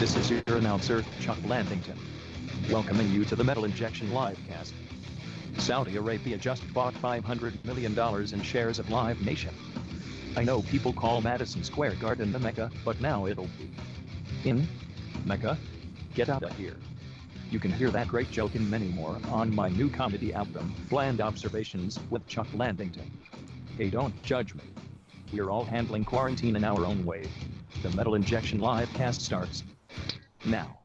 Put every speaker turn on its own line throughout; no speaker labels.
This is your announcer, Chuck Landington, welcoming you to the Metal Injection Livecast. Saudi Arabia just bought $500 million in shares of Live Nation. I know people call Madison Square Garden the Mecca, but now it'll be in Mecca. Get out of here. You can hear that great joke and many more on my new comedy album, Bland Observations with Chuck Landington. Hey, don't judge me. We're all handling quarantine in our own way. The Metal Injection Livecast starts now.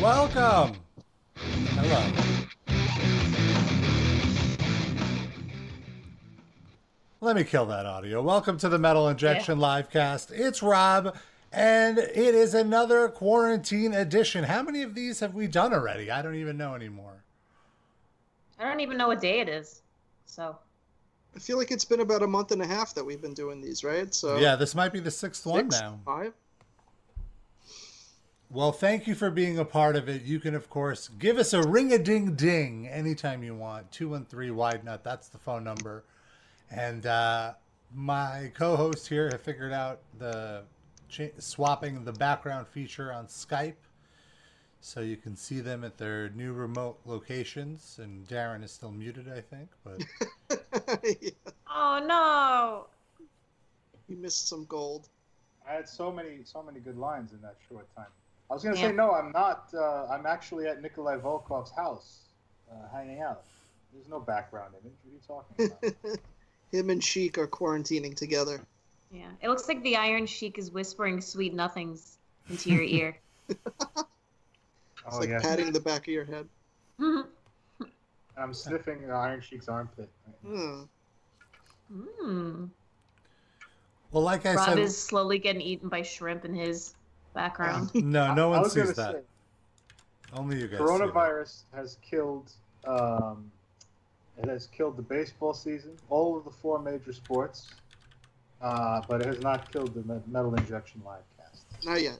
Welcome. Hello. Let me kill that audio. Welcome to the Metal Injection Livecast. It's Rob, and it is another quarantine edition. How many of these have we done already? I don't even know anymore.
I don't even know what day it is. So
I feel like it's been about a month and a half that we've been doing these, right? So
Yeah, this might be the sixth one now.
five.
Well, thank you for being a part of it. You can, of course, give us a ring a ding ding anytime you want. 213 Wide Nut, that's the phone number. And uh, my co hosts here have figured out the cha- swapping the background feature on Skype. So you can see them at their new remote locations. And Darren is still muted, I think. But
Yeah,
Oh no.
you missed some gold.
I had so many, so many good lines in that short time. I was gonna
Yeah.
say no, I'm not. Uh, I'm actually at Nikolai Volkov's house, uh, hanging out. There's no background image. What are you talking about?
Him and Sheik are quarantining together.
Yeah. It looks like the Iron Sheik is whispering sweet nothings into your ear.
It's
oh
like
yeah,
patting the back of your head.
I'm sniffing the Iron Sheik's armpit.
Hmm.
mm.
well, like I
Rob
said,
is slowly getting eaten by shrimp in his background.
no, no
I
one sees that.
say,
Only you guys. see that.
coronavirus has killed. Um, it has killed the baseball season, all of the four major sports, uh, but it has not killed the Metal Injection live cast.
Not yet.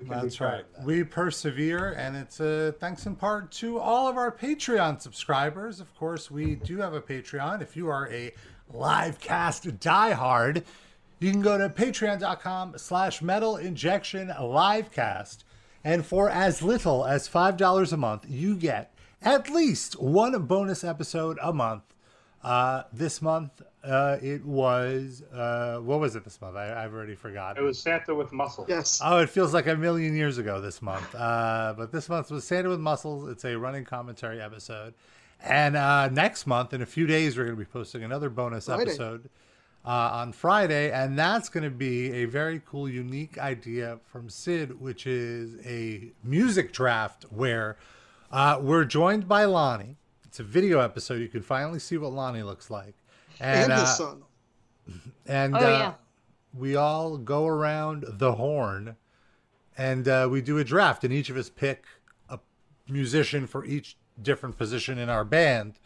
We
That's right.
that.
We persevere, and it's uh, thanks in part to all of our Patreon subscribers. Of course, we do have a Patreon. If you are a live cast diehard, you can go to patreon.com slash metal injection livecast. And for as little as $5 a month, you get at least one bonus episode a month. Uh, this month, uh, it was, uh, what was it this month? I, I've already forgotten.
It was Santa with Muscles.
Yes.
Oh, it feels like a million years ago this month. Uh, but this month was Santa with Muscles. It's a running commentary episode. And uh, next month, in a few days, we're going to be posting another bonus
Friday.
episode uh, on Friday. And that's going to be a very cool, unique idea from Sid, which is a music draft where uh, we're joined by Lonnie. It's a video episode. You can finally see what Lonnie looks like.
And,
And,
his
uh,
son.
and
Oh,
uh,
yeah.
we all go around the horn and uh, we do a draft and each of us pick a musician for each different position in our band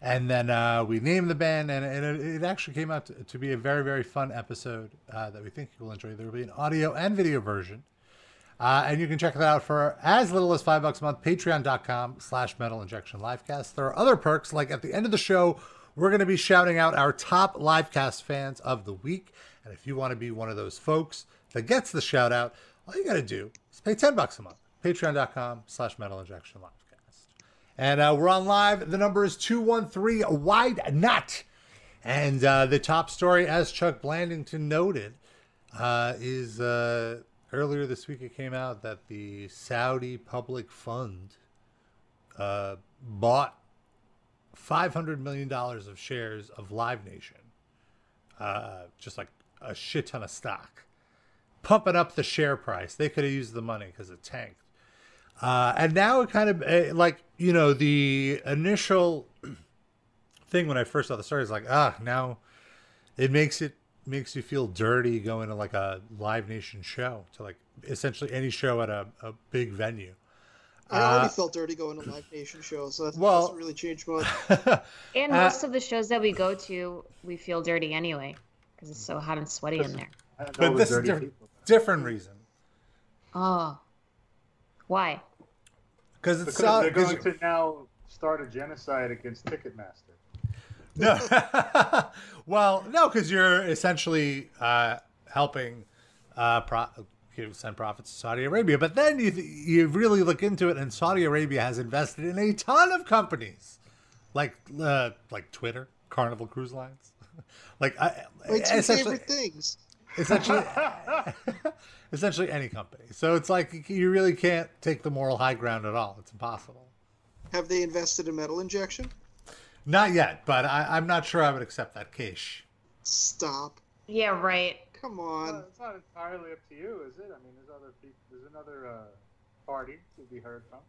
and then uh, we name the band and, and it, it actually came out to, to be a very very fun episode uh, that we think you will enjoy. There will be an audio and video version. Uh, and you can check that out for as little as five bucks a month patreon.com slash metal injection livecast there are other perks like at the end of the show we're going to be shouting out our top livecast fans of the week. And if you want to be one of those folks that gets the shout out all you got to do is pay 10 bucks a month patreon.com slash metal injection livecast and uh, we're on live the number is 213 wide nut and uh, the top story as chuck blandington noted uh, is uh, earlier this week it came out that the Saudi Public Fund uh, bought $500 million of shares of Live Nation. Uh, just like a shit ton of stock. Pumping up the share price. They could have used the money because it tanked. Uh, and now it kind of, uh, like, you know, the initial thing when I first saw the story is like, ah, now it makes it makes you feel dirty going to like a live nation show to like essentially any show at a, a big venue
I already
uh,
felt dirty going to Live Nation shows, so that
well-
doesn't really change much.
And
Uh,
most of the shows that we go to, we feel dirty anyway because it's so hot and sweaty in there.
But this is
dirty
different, different reason
Oh. Why?
Because it's
Because they're going to now start a genocide against Ticketmaster.
No. well, no, because you're essentially uh, helping uh, pro- send profits to Saudi Arabia. But then you you really look into it, and Saudi Arabia has invested in a ton of companies, like uh, like Twitter, Carnival Cruise Lines, like I,
My two
essentially,
favorite things.
Essentially, essentially any company. So it's like you really can't take the moral high ground at all. It's impossible.
Have they invested in metal injection?
Not yet, but I, I'm not sure I would accept that case.
Stop.
Yeah, right.
Come
Well,
on.
it's not entirely up to you, is it? I mean, there's other people. There's another uh, party to be heard from.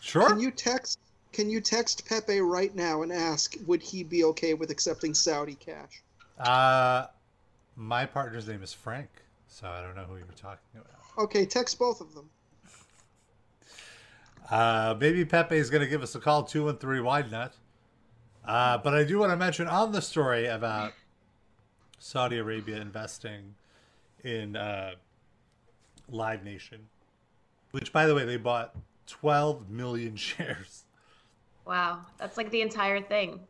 Sure.
Can you text? Can you text Pepe right now and ask would he be okay with accepting Saudi cash?
Uh, my partner's name is Frank, so I don't know who you were talking about.
Okay, text both of them.
Uh, maybe Pepe is going to give us a call, 213 Wide Nut. Uh, but I do want to mention on the story about Saudi Arabia investing in uh, Live Nation, which, by the way, they bought 12 million shares.
Wow, that's like the entire thing,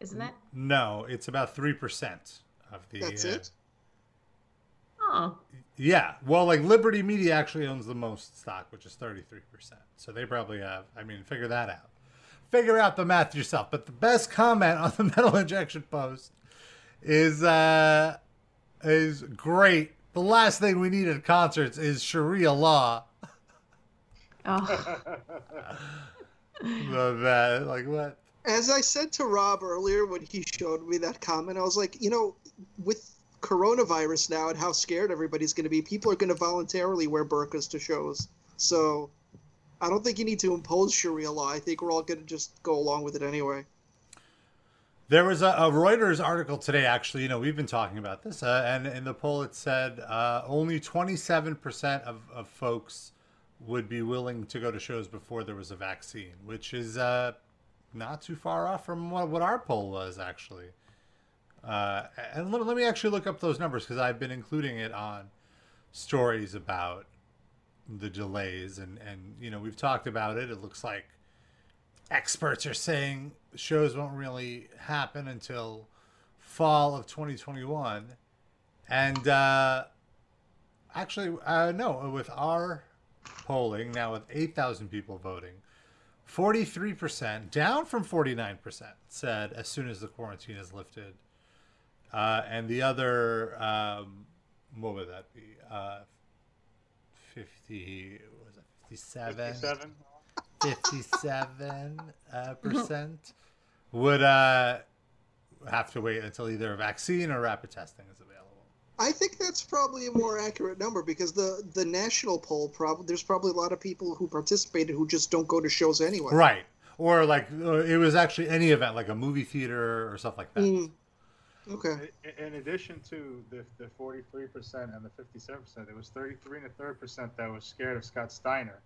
isn't it?
No, it's about 3% of the.
That's
uh,
it.
Oh,
Yeah, well, like Liberty Media actually owns the most stock, which is 33%. So they probably have, I mean, figure that out. Figure out the math yourself. But the best comment on the metal injection post is uh is great. The last thing we need at concerts is Sharia law.
oh,
So that, like what?
As I said to Rob earlier when he showed me that comment, I was like, you know, with coronavirus now and how scared everybody's going to be, people are going to voluntarily wear burqas to shows. So I don't think you need to impose Sharia law. I think we're all going to just go along with it anyway.
There was a, a Reuters article today, actually. You know, we've been talking about this, uh, and in the poll it said uh, only 27% of, of folks would be willing to go to shows before there was a vaccine, which is uh, not too far off from what, what our poll was, actually. Uh, and let, let me actually look up those numbers because I've been including it on stories about the delays, and, and you know, we've talked about it. It looks like experts are saying shows won't really happen until fall of 2021 and uh actually uh no with our polling now with 8000 people voting 43% down from 49% said as soon as the quarantine is lifted uh and the other um what would that be uh 50 was it 57
57.
57 uh, percent would uh, have to wait until either a vaccine or rapid testing is available.
I think that's probably a more accurate number because the the national poll probably there's probably a lot of people who participated who just don't go to shows anyway.
Right. Or like uh, it was actually any event, like a movie theater or stuff like that.
Mm. Okay.
In- In addition to the, the 43% and the 57%, there was 33 and a third percent that was scared of Scott Steiner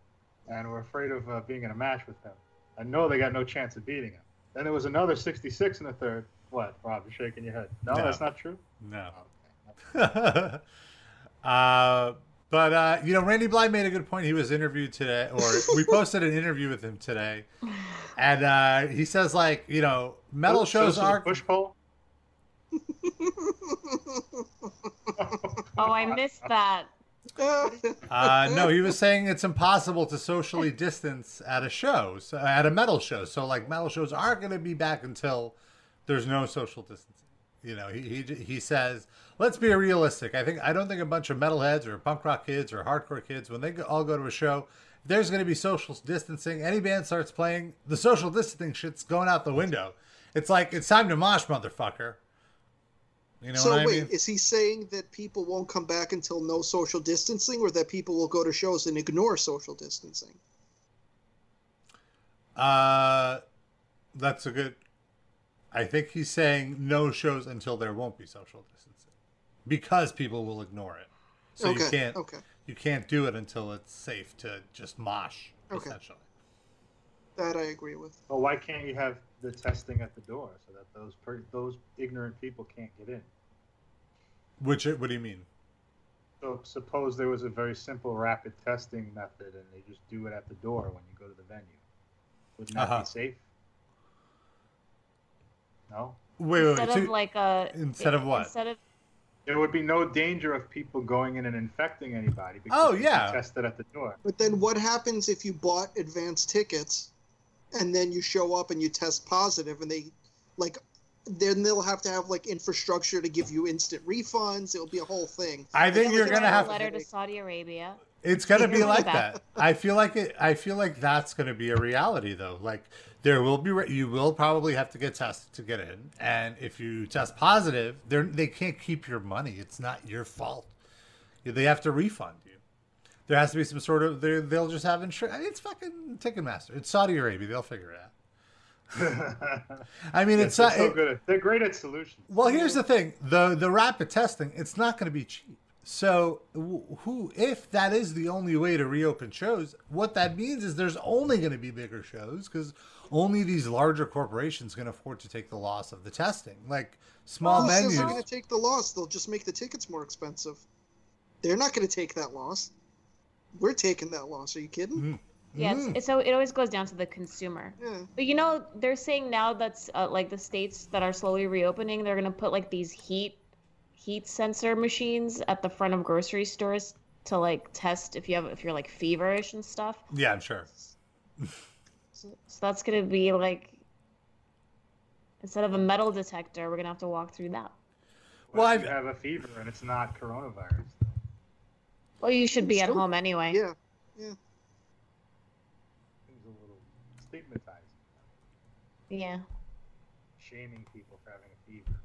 and were afraid of uh, being in a match with him. I know they got no chance of beating him. Then there was another 66 and a third. What, Rob? You're shaking your head. No,
No.
that's not true.
No.
Okay.
uh, but uh, you know, Randy Blythe made a good point. He was interviewed today, or we posted an interview with him today, and uh, he says like, you know, metal shows
So this is
are
push poll.
Oh, I missed that.
Uh, no, he was saying it's impossible to socially distance at a show, so, at a metal show. So, like, metal shows aren't going to be back until there's no social distancing. You know, he, he he says, let's be realistic. I think I don't think a bunch of metalheads or punk rock kids or hardcore kids, when they all go to a show, there's going to be social distancing. Any band starts playing, the social distancing shit's going out the window. It's like it's time to mosh, motherfucker. You know
so
what I
wait,
mean?
is he saying that people won't come back until no social distancing, or that people will go to shows and ignore social distancing?
Uh, that's a good. I think he's saying no shows until there won't be social distancing, because people will ignore it. So
okay.
you can't
Okay.
you can't do it until it's safe to just mosh.
Okay.
Essentially,
That I agree with.
Well, why can't you have the testing at the door so that those per- those ignorant people can't get in?
which what do you mean?
So suppose there was a very simple rapid testing method, and they just do it at the door when you go to the venue. Wouldn't that
Uh-huh.
be safe? No.
Wait, wait,
Instead
wait.
of
so-
like a
Instead of what?
Instead of
There would be no danger of people going in and infecting anybody. Because
Oh, yeah.
tested at the door.
But then what happens if you bought advance tickets and then you show up and you test positive and they like then they'll have to have like infrastructure to give you instant refunds. It'll be a whole thing.
I think you're gonna have
a letter to Saudi Arabia.
It's gonna be like
right
that. I feel like it. I feel like that's gonna be a reality, though. Like there will be, you will probably have to get tested to get in, and if you test positive, they they can't keep your money. It's not your fault. They have to refund you. There has to be some sort of. they're- They'll just have insurance. It's fucking Ticketmaster. It's Saudi Arabia. They'll figure it out. I mean,
Yes,
it's
they're
not.
so
it-
good. At, they're great at solutions.
well, here's the thing: the the rapid testing, it's not going to be cheap. So, who, if that is the only way to reopen shows, what that means is there's only going to be bigger shows because only these larger corporations can afford to take the loss of the testing. Like small
Who says
venues,
they're going to take the loss? They'll just make the tickets more expensive. They're not going to take that loss. We're taking that loss. Are you kidding?
Yeah,
Mm.
it's, so it always goes down to the consumer.
Yeah.
But you know, they're saying now that's uh, like the states that are slowly reopening, they're gonna put like these heat heat sensor machines at the front of grocery stores to like test if you have if you're like feverish and stuff.
yeah, I'm sure.
So, so that's gonna be like instead of a metal detector, we're gonna have to walk through that.
Well,
Well, if
I've-
you have a fever and it's not coronavirus.
Well, you should be at home anyway.
Yeah.
Seems a little stigmatizing,
Yeah.
shaming people for having a fever.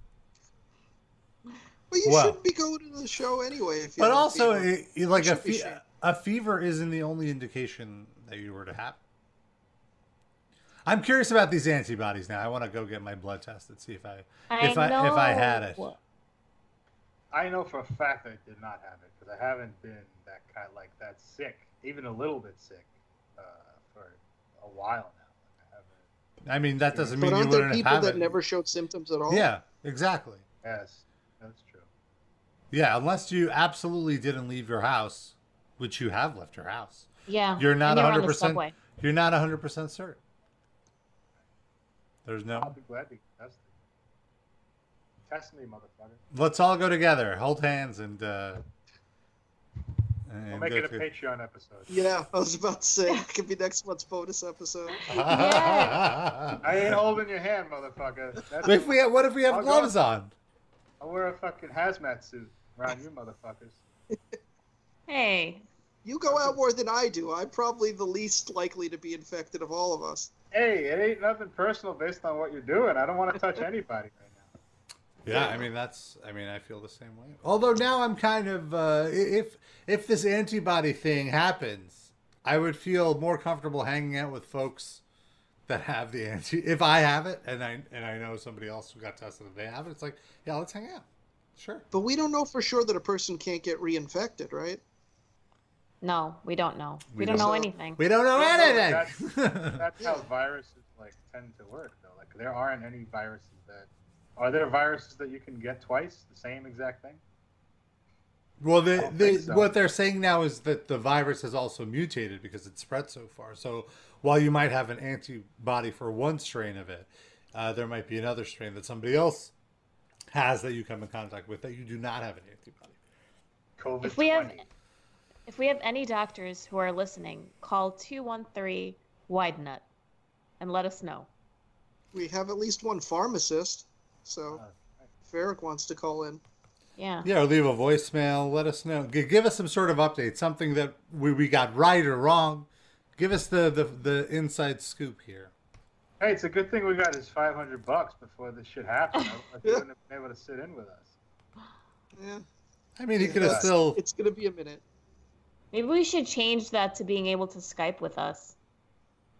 But you
Well-
should be going to the show anyway. If you
But
have a
also,
fever.
it, it- like a, fe- a fever isn't the only indication that you were to have. I'm curious about these antibodies now. I want to go get my blood tested, see if I if I if I had it.
I know for a fact I did not have it because I haven't been that kind like that sick, even a little bit sick, uh, for a while now. I.
I mean, that doesn't mean
but
you
aren't there
wouldn't
people
have
that
it.
never showed symptoms at all?
Yeah, exactly.
Yes, that's true.
Yeah, unless you absolutely didn't leave your house, which you have left your house.
Yeah.
You're not
and you're on the
100%. You're not 100% certain. There's no.
I'll be glad to get tested. Test me, motherfucker.
Let's all go together, hold hands, and. uh and
We'll make a
through-
Patreon episode.
Yeah, I was about to say it could be next month's bonus episode.
I ain't holding your hand, motherfucker. That's
if we have, what if we have
I'll go.
gloves on?
I'll wear a fucking hazmat suit around you, motherfuckers.
Hey.
You go out more than I do. I'm probably the least likely to be infected of all of us.
Hey, it ain't nothing personal based on what you're doing. I don't want to touch anybody right now.
Yeah, I mean that's. I mean, I feel the same way. Although now I'm kind of, uh, if if this antibody thing happens, I would feel more comfortable hanging out with folks that have the anti. If I have it, and I and I know somebody else who got tested and they have it, it's like, yeah, let's hang out. Sure.
But we don't know for sure that a person can't get reinfected, right?
No, we don't know. We,
We
don't
don't
know
know.
anything.
We don't know
Well, no,
anything.
That's how viruses like tend to work, though. Like there aren't any viruses that. Are there viruses that you can get twice, the same exact thing?
Well, the, the,
so.
what they're saying now is that the virus has also mutated because it spread so far. So while you might have an antibody for one strain of it, uh, there might be another strain that somebody else has that you come in contact with that you do not have an antibody.
COVID.
If we have if we have any doctors who are listening, call 213 wide nut and let us know.
We have at least one pharmacist, so if Eric wants to call in.
Yeah.
Yeah, or leave a voicemail. Let us know. G- give us some sort of update, something that we, we got right or wrong. Give us the, the, the inside scoop here.
Hey, it's a good thing we got his 500 bucks before this shit happened. Otherwise, he wouldn't have been able to sit in with us.
Yeah,
I mean, he could have
it's-
still.
It's gonna be a minute.
Maybe we should change that to being able to Skype with us.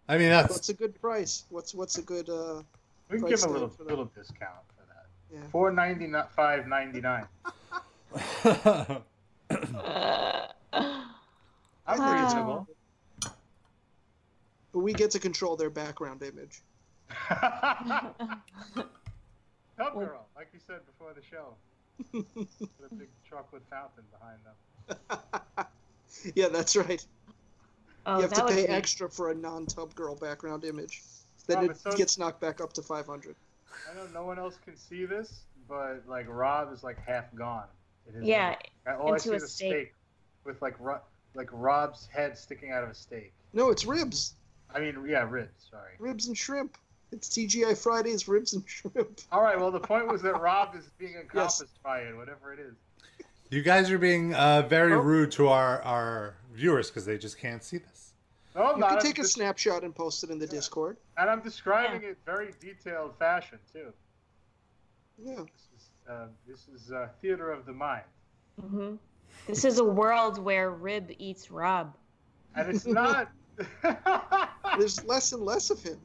I mean, that's.
What's a good price? What's what's a good? uh
We can
Price
give him a little
for that.
little discount for that.
Yeah.
Four ninety not five ninety nine. I'm
Wow.
reasonable.
But we get to control their background image.
Tub girl, like you said before the show, with a big chocolate fountain behind them.
yeah, that's right.
Oh,
you have to
would
pay
be...
extra for a non-tub girl background image. Then it
so-
gets knocked back up to 500.
I know no one else can see this, but like Rob is like half gone. It is
Yeah,
All I
into
see
a
is a
steak.
steak with like Ro- like Rob's head sticking out of a steak.
No, it's ribs,
I mean, yeah, ribs. Sorry.
ribs and shrimp. It's TGI Fridays, ribs and shrimp.
All right. Well, the point was that Rob is being encompassed by it, whatever it is.
You guys are being uh, very
Oh.
rude to our our viewers because they just can't see this.
No, I'm
you can take I'm
a
snapshot and post it in the yeah. Discord.
And I'm describing yeah. it very detailed fashion too.
Yeah.
This is, uh, this is uh, theater of the mind.
Mm-hmm. This is a world where rib eats rob.
And it's not.
There's less and less of him.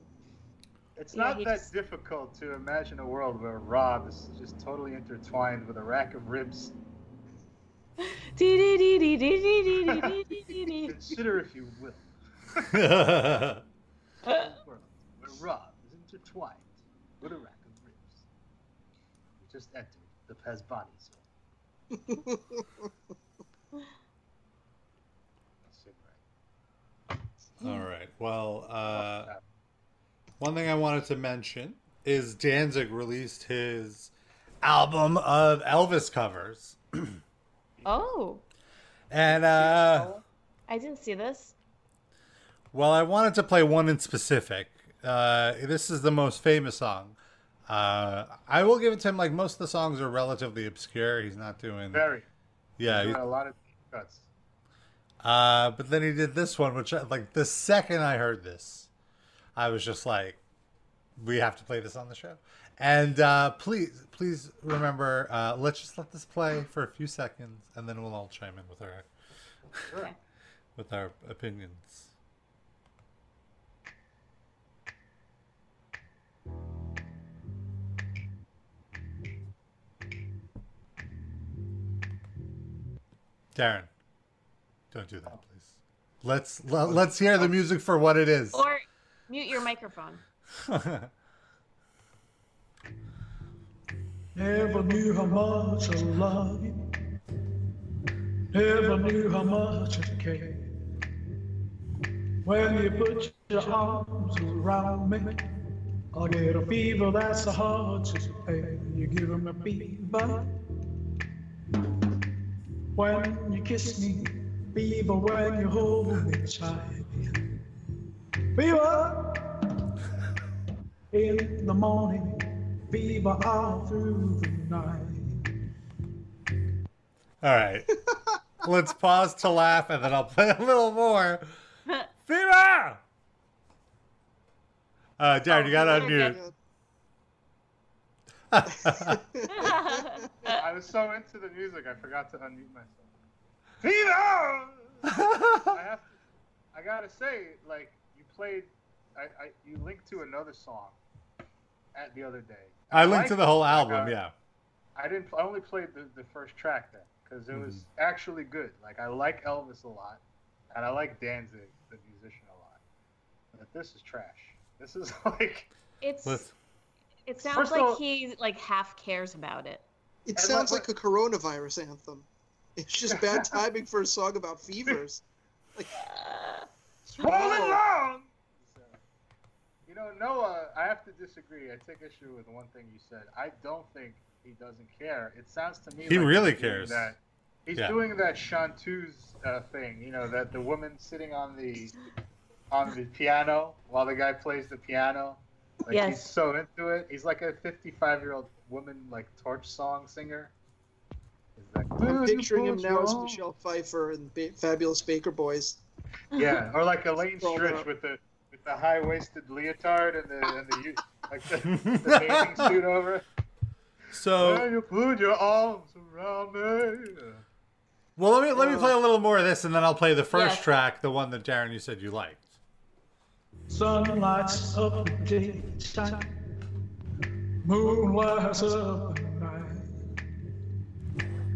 It's
yeah,
not that
just...
difficult to imagine a world where Rob is just totally intertwined with a rack of ribs. Consider if you will a world where Rob is intertwined with a rack of ribs. We just entered the Pazbani zone.
All right. Well, uh, one thing I wanted to mention is Danzig released his album of Elvis covers,
Oh,
and uh,
I didn't see this.
Well, I wanted to play one in specific. Uh, this is the most famous song. Uh, I will give it to him. Like most of the songs are relatively obscure. He's not doing,
Very.
yeah.
Got a lot of cuts.
Uh, but then he did this one, which like the second I heard this, I was just like, we have to play this on the show. And uh, please, please remember, uh, let's just let this play for a few seconds, and then we'll all chime in with our
Sure.
with our opinions. Darren, don't do that, please. Let's let, let's hear the music for what it is.
Or mute your microphone.
Never knew how much I love you. Never knew how much I care. When you put your arms around me, I get a fever that's so hard to bear. You're giving me fever. When you kiss me, fever when you hold me tight. Fever in the morning, fever all through the night.
All right, let's pause to laugh, and then I'll play a little more. Fever. Uh, Darren, you gotta
Oh,
unmute.
I was so into the music, I forgot to unmute myself. Fever! I have to, I gotta say, like you played, I, I you linked to another song at the other day.
I linked to the whole
it. Like,
album.
uh,
Yeah.
I didn't. I only played the, the first track then because it was
Mm-hmm.
actually good. Like I like Elvis a lot, and I like Danzig, the musician, a lot. But this is trash. This is like
It's
Let's.
It sounds
First
like
all-
he like half cares about it.
It
And
sounds
what-
like a coronavirus anthem. It's just bad timing for a song about fevers.
swollen
Whoa.
lungs. So, you know, Noah, I have to disagree. I take issue with one thing you said. I don't think he doesn't care. It sounds to me like
He
like
really
he's
cares.
That he's
Yeah.
doing that chanteuse uh, thing. You know, that the woman sitting on the on the piano while the guy plays the piano. Like he's
Yes.
so into it. He's like a 55 year old woman, like torch song singer. He's like,
I'm picturing him now as Michelle Pfeiffer and ba- Fabulous Baker Boys.
Yeah, or like Elaine Stritch with the with the high waisted leotard and the and the like the, the bathing suit over. it. When
So,
you put your arms around me.
well, let me let me uh, play a little more of this, and then I'll play the first
Yeah.
track, the one that Darren you said you liked.
Sun lights up the daytime, moon lights up the night.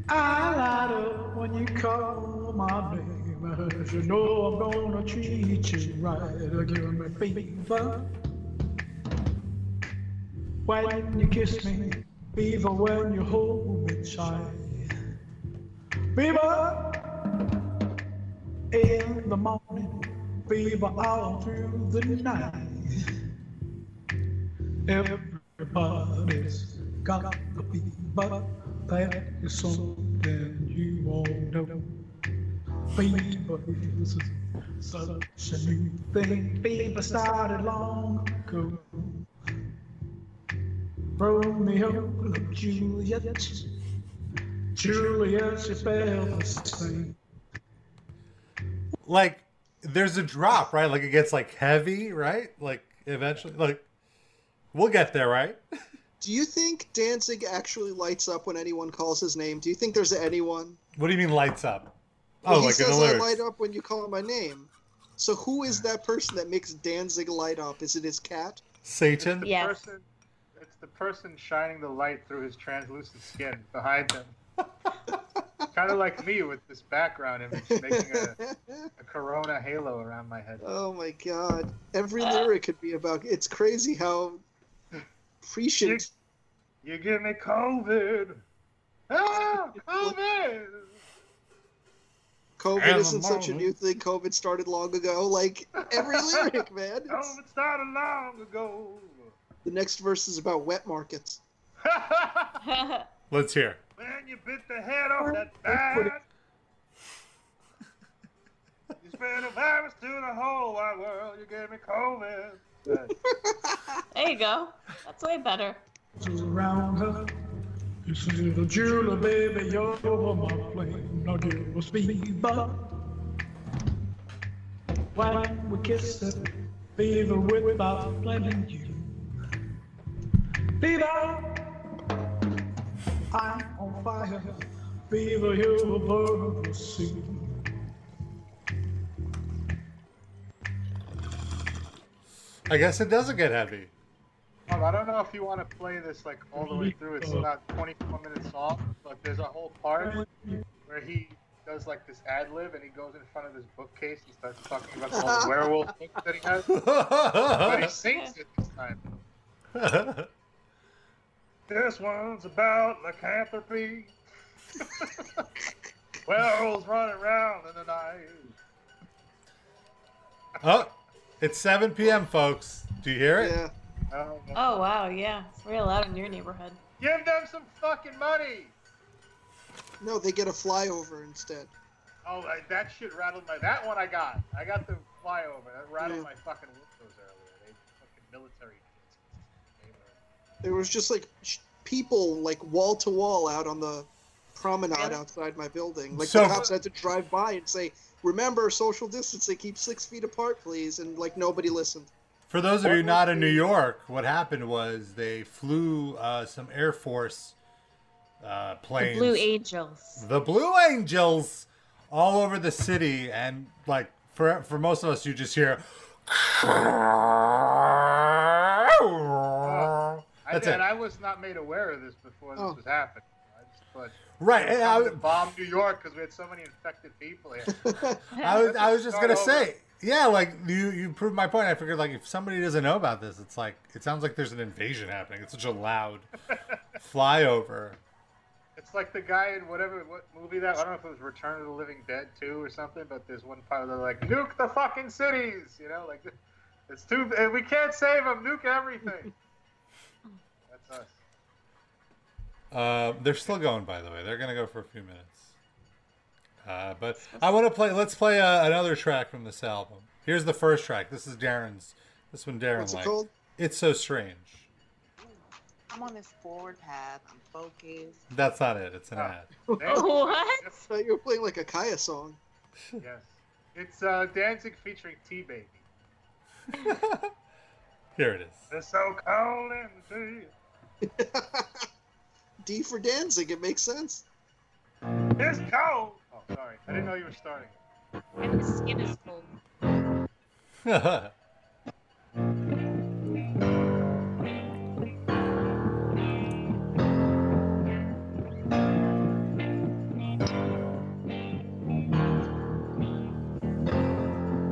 I light up when you call my name. As you know I'm gonna treat you right. Give me fever when you kiss me, fever when you hold me tight. Fever in the morning, fever all through the night. Everybody's got the fever that is something you won't know. Fever is such a new thing. Fever started long ago. Romeo and Juliet. Juliet, she felt the same.
Like there's a drop, right? Like it gets like heavy, right? Like eventually, like we'll get there, right?
Do you think Danzig actually lights up when anyone calls his name? Do you think there's anyone?
What do you mean lights up?
Well,
Oh,
he
like
says I light up when you call my name. So who is that person that makes Danzig light up? Is it his cat?
Satan.
The
Yes.
person, it's the person shining the light through his translucent skin behind him. kind of like me with this background image, making a, a corona halo around my head.
oh my god! Every lyric could be about. It's crazy how prescient.
You give me COVID. Ah, COVID.
COVID
And
isn't such a new thing. COVID started long ago. Like every lyric, man. It's-
COVID started long ago.
The next verse is about wet markets.
Let's hear.
When you bit the head off that bat. You spread a virus to the whole wide world. You gave me COVID.
there you go. That's way better.
around her. You see the jeweler, baby, you're my flame. Now give us fever. When we kiss it, fever without blaming you. Fever, I'm on fire. Fever, you're a bird.
I guess it doesn't get heavy.
Um, I don't know if you want to play this like all the way through. It's about 24 minutes long, but there's a whole part where he does like this ad lib and he goes in front of this bookcase and starts talking about all the werewolf books that he has. But he sings it this time. This one's about lycanthropy. Werewolves running around in the night.
oh, it's 7 p.m., folks. Do you hear it?
Yeah.
Oh.
Oh wow, yeah, it's real loud in your neighborhood.
Give them some fucking money.
No, they get a flyover instead.
Oh, I, that shit rattled my. That one I got. I got the flyover. That rattled
Yeah.
my fucking windows earlier. They fucking military.
There was just like sh- people like wall to wall out on the promenade
Really?
outside my building. Like
So-
the cops had to drive by and say, "Remember social distancing. Keep six feet apart, please." And like nobody listened.
For those of you not in New York, what happened was they flew uh, some Air Force uh, planes. The.
Blue Angels.
the Blue Angels all over the city, and like for for most of us, you just hear.
I,
That's
and
it.
I was not made aware of this before this
Oh.
was happening. I just thought.
Right.
we
and I,
coming bomb New York because we had so many infected people here.
I was, I was just gonna
over.
say, yeah, like you you proved my point. I figured like if somebody doesn't know about this, it's like it sounds like there's an invasion happening. It's such a loud flyover.
It's like the guy in whatever what movie that I don't know if it was Return of the Living Dead 2 or something, but there's one part where they're like nuke the fucking cities, you know, like it's too and we can't save them, nuke everything. That's us.
Uh, they're still going, by the way. They're gonna go for a few minutes. Uh, but I want to play. Let's play uh, another track from this album. Here's the first track. This is Darren's. This one Darren
What's it
liked.
called?
It's so strange.
I'm on this forward path. I'm focused.
That's not it. It's an
Oh.
ad.
What?
I thought you're playing like a Kaya song.
yes. It's uh, Danzig featuring T Baby.
Here it is.
It's so cold in the sea.
D for Danzig. It makes sense.
It's cold. Oh, sorry. I didn't know you were starting.
And the skin is cold.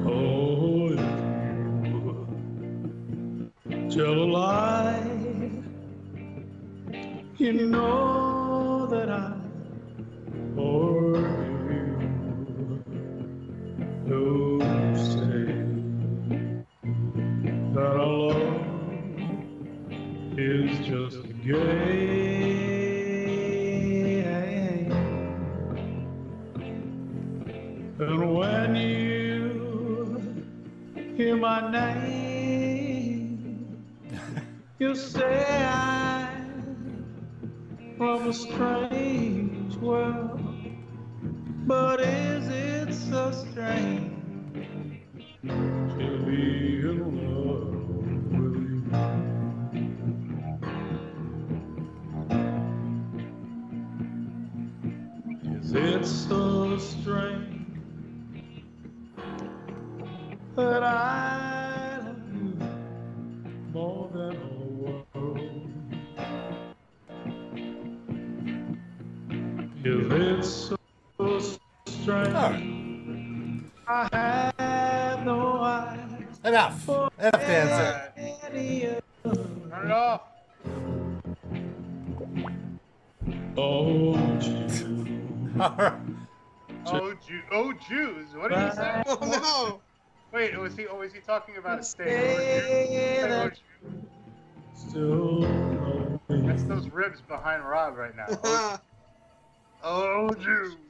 Oh, you tell a lie you know that I for you no say that our love is just a game. And when you hear my name, you say I from a strange world, but is it so strange to be in love with you? Is it so strange that I Is it so strange? Ah. I have no eyes
Enough.
for
Enough dancing.
any other.
Turn it off.
Oh, you.
All right.
Oh, Jew- oh Jews. What did he say?
Oh no!
Wait, was he? Oh, was he talking about a state?
Say
Oh,
that still.
That's those ribs behind Rob right now. Oh. Oh, Jews.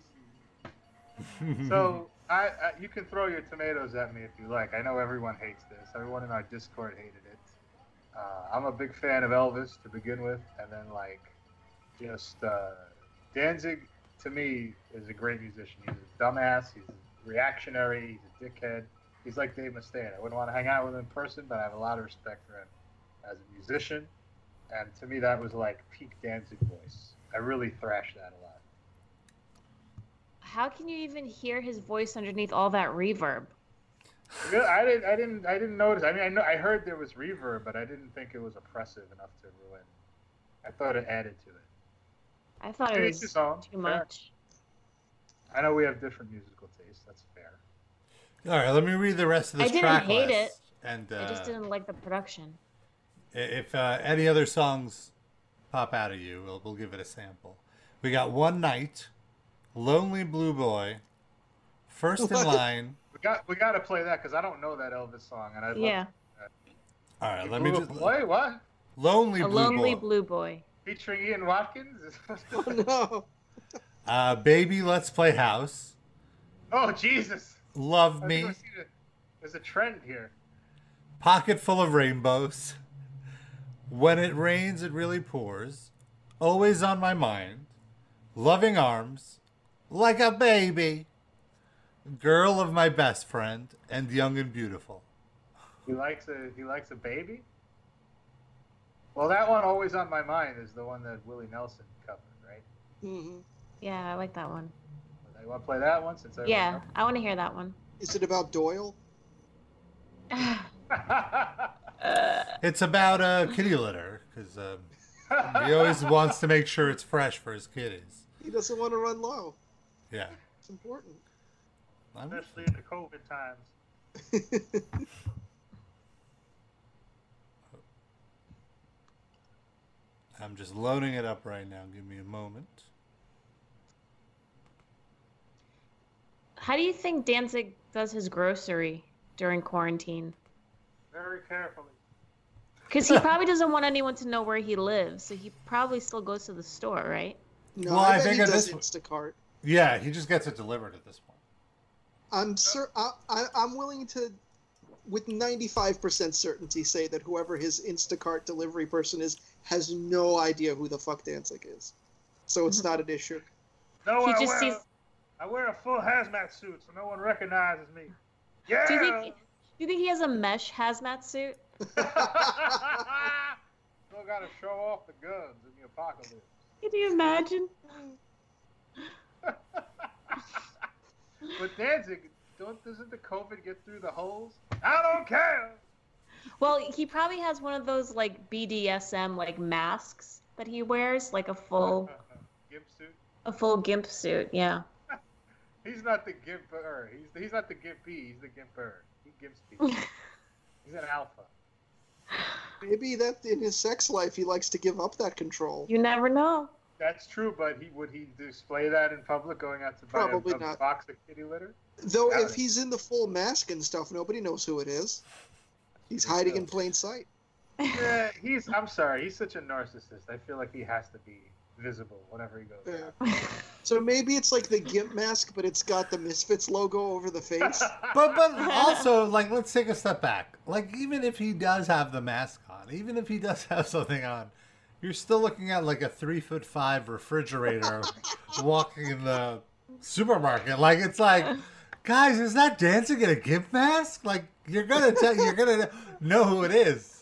So I, I, you can throw your tomatoes at me if you like. I know everyone hates this. Everyone in our Discord hated it. Uh, I'm a big fan of Elvis to begin with, and then like, just uh, Danzig to me is a great musician. He's a dumbass. He's reactionary. He's a dickhead. He's like Dave Mustaine. I wouldn't want to hang out with him in person, but I have a lot of respect for him as a musician. And to me, that was like peak Danzig voice. I really thrashed that a lot.
How can you even hear his voice underneath all that reverb?
Yeah, I didn't. I didn't. I didn't notice. I mean, I know. I heard there was reverb, but I didn't think it was oppressive enough to ruin. I thought it added to it.
I thought it
To
was
his own.
too
Fair.
much.
I know we have different musical tastes. That's fair.
All right. Let me read the rest of
I
this
didn't
track
hate
list. And
I just
uh,
didn't like the production.
if uh, any other songs pop out of you, we'll, we'll give it a sample. We got One Night, Lonely Blue Boy, First in Line.
We got. We got to play that because I don't know that Elvis song, and I.
Yeah,
All right, let me just.
Wait, what?
Lonely
a
Blue
lonely
Boy.
blue boy.
Featuring Ian Watkins.
Oh no!
Uh, Baby, Let's Play House.
oh Jesus!
Love Me.
think I see the- There's a trend here.
Pocket Full of Rainbows. When It Rains, It Really Pours. Always on My Mind. Loving Arms. Like a Baby. Girl of My Best Friend. And Young and Beautiful.
He likes a. He likes a baby. Well, that one always on my mind is the one that Willie Nelson covered, right?
hmm
Yeah, I like that one.
You want to play that one since I
Yeah, I want to hear that one.
Is it about Doyle?
It's about a kitty litter. Because um, he always wants to make sure it's fresh for his kitties.
He doesn't want to run low.
Yeah.
It's important.
Especially in the COVID times.
I'm just loading it up right now. Give me a moment.
How do you think Danzig does his grocery during quarantine?
Very carefully.
Because he probably doesn't want anyone to know where he lives, so he probably still goes to the store, right?
No,
Well,
I,
I think
he does
this-
Instacart.
Yeah, he just gets it delivered at this point.
I'm cer- I, I, I'm willing to, with 95% certainty, say that whoever his Instacart delivery person is has no idea who the fuck Danzig is. So it's mm-hmm. not an issue.
No,
He
I
just
wear,
sees-
I wear a full hazmat suit so no one recognizes me. Yeah.
Do you think? Do you think he has a mesh hazmat suit?
Still got to show off the guns in the apocalypse.
Can you imagine? Mm.
But Danzig, don't doesn't the COVID get through the holes? I don't care.
Well, he probably has one of those like BDSM like masks that he wears, like a full uh, uh,
Gimp suit.
a full gimp suit. Yeah.
He's not the gimper. He's he's not the gimpy. He's the gimper. He gimps people. he's an alpha.
Maybe that in his sex life he likes to give up that control.
You never know.
That's true, but he would he display that in public going out to buy a,
Probably
a
not.
box of kitty litter?
Though
Got
if
it.
he's in the full mask and stuff, nobody knows who it is. He's hiding in plain sight.
Yeah, he's. I'm sorry. He's such a narcissist. I feel like he has to be visible whenever he goes. out.
Yeah. So maybe it's like the GIMP mask, but it's got the Misfits logo over the face.
But but also like let's take a step back. Like even if he does have the mask on, even if he does have something on, you're still looking at like a three foot five refrigerator walking in the supermarket. Like it's like, guys, is that Danzig in a gimp mask? Like you're gonna tell you're gonna know who it is.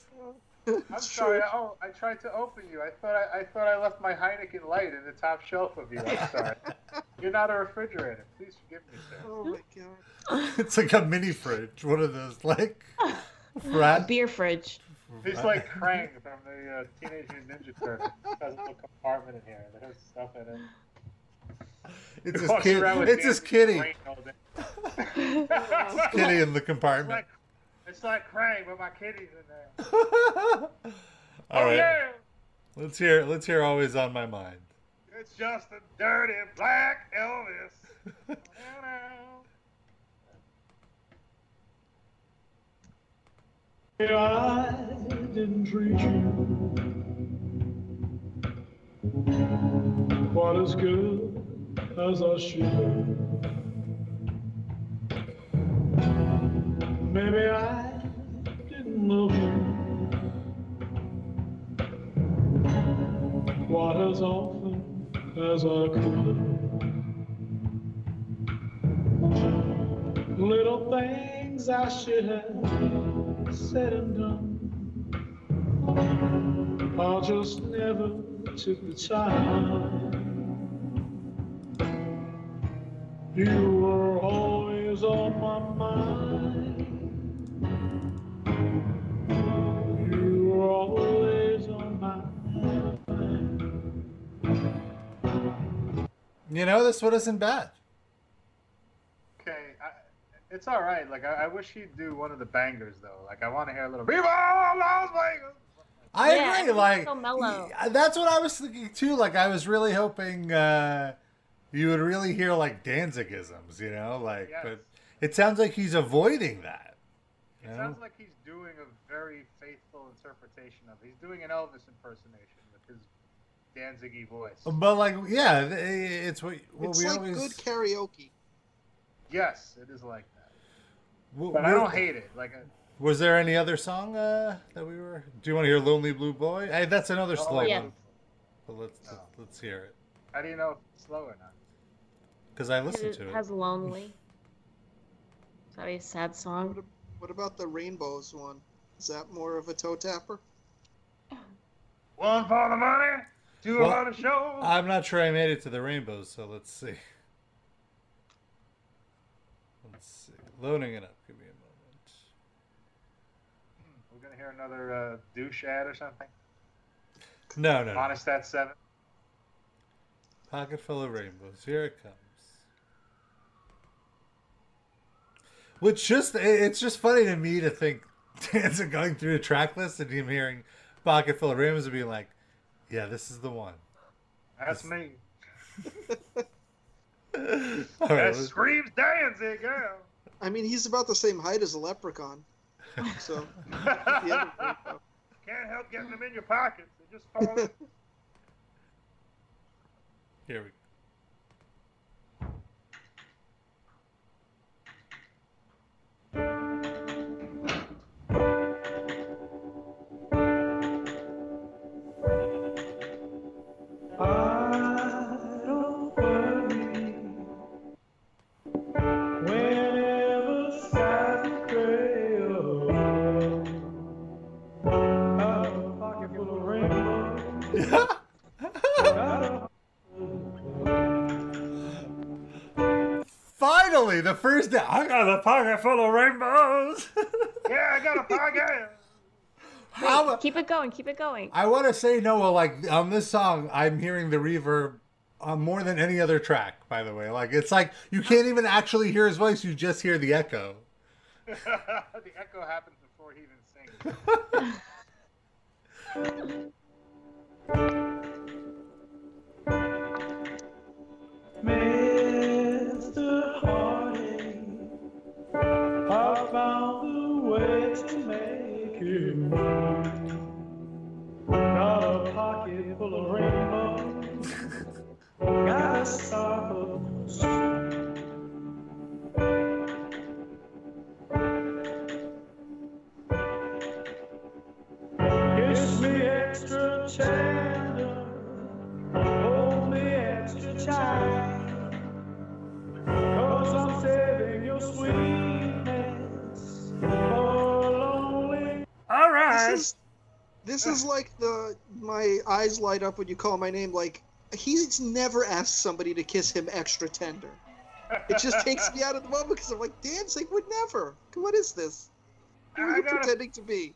I'm sorry. I, oh, I tried to open you. I thought I, I thought I left my Heineken Light in the top shelf of you. I'm sorry. You're not a refrigerator. Please forgive me, sir.
Oh my god.
It's like a mini fridge. One of those like
A beer fridge.
He's like Krang from the uh, Teenage Mutant Ninja Turtles. Has a little compartment in here that has stuff in it.
It's
He
his kid. It's his kitty.
brain all.
Kitty in the
It's
compartment.
like, it's like Krang, but my kitty's in there.
All
oh
right.
yeah,
Let's hear. Let's hear. Always on my mind.
it's just a dirty black Elvis.
I didn't treat you. Quite as good as I should, maybe I didn't love you. Quite as often as I could. Little things I should have said and done. I just never took the time. You were always on my mind. You were always on my mind.
You know, this one isn't bad.
Okay, I, it's all right. Like I, I wish he'd do one of the bangers though. Like I want to hear a little Viva Las Vegas.
I
Yeah,
agree. Like
so
that's what I was thinking too. Like I was really hoping uh, you would really hear like Danzigisms, you know, like.
Yes.
But it sounds like he's avoiding that.
It
know?
sounds like he's doing a very faithful interpretation of. He's doing an Elvis impersonation with his Danzigi voice.
But like, yeah, it's what, what
It's
we
like
always.
good karaoke.
Yes, it is like that.
W-
But I
w-
don't hate it. Like uh,
Was there any other song uh, that we were? Do you want to hear "Lonely Blue Boy"? Hey, that's another
Oh,
slow
yeah.
one. But let's
Oh.
let's hear it
how do you know if it's slow or not?
because I listened
It
to it.
has lonely. Is that a sad song?
What, what about the Rainbows one? Is that more of a toe tapper?
One for the money, two
Well,
for the show.
I'm not sure I made it to the rainbows, so let's see. Let's see. Loading it up. Give me a moment.
We're gonna hear another uh, douche ad or something.
No, no, no.
Honest at seven.
Pocket full of rainbows. Here it comes. Which just it's just funny to me to think Danzig going through a track list and him hearing Pocket full of rainbows and being like, Yeah, this is the one.
That's me.
All right,
That
let's-
screams Danzig, girl.
I mean, he's about the same height as a leprechaun. So, the end of Rainbow.
Can't help getting them in your pockets. They just fall in.
here we
I
first day. I got a pocket full of rainbows.
yeah, I got a pocket.
How,
Keep it going. Keep it going.
I want to say Noah, like on this song, I'm hearing the reverb on more than any other track. By the way, like it's like you can't even actually hear his voice; you just hear the echo.
the echo happens before he even sings.
I'm saving your sweetness for. All right.
This is this is like the my eyes light up when you call my name. Like he's never asked somebody to kiss him extra tender. It just takes me out of the moment because I'm like, Danzig would never. What is this? Who are you
gotta-
pretending to be?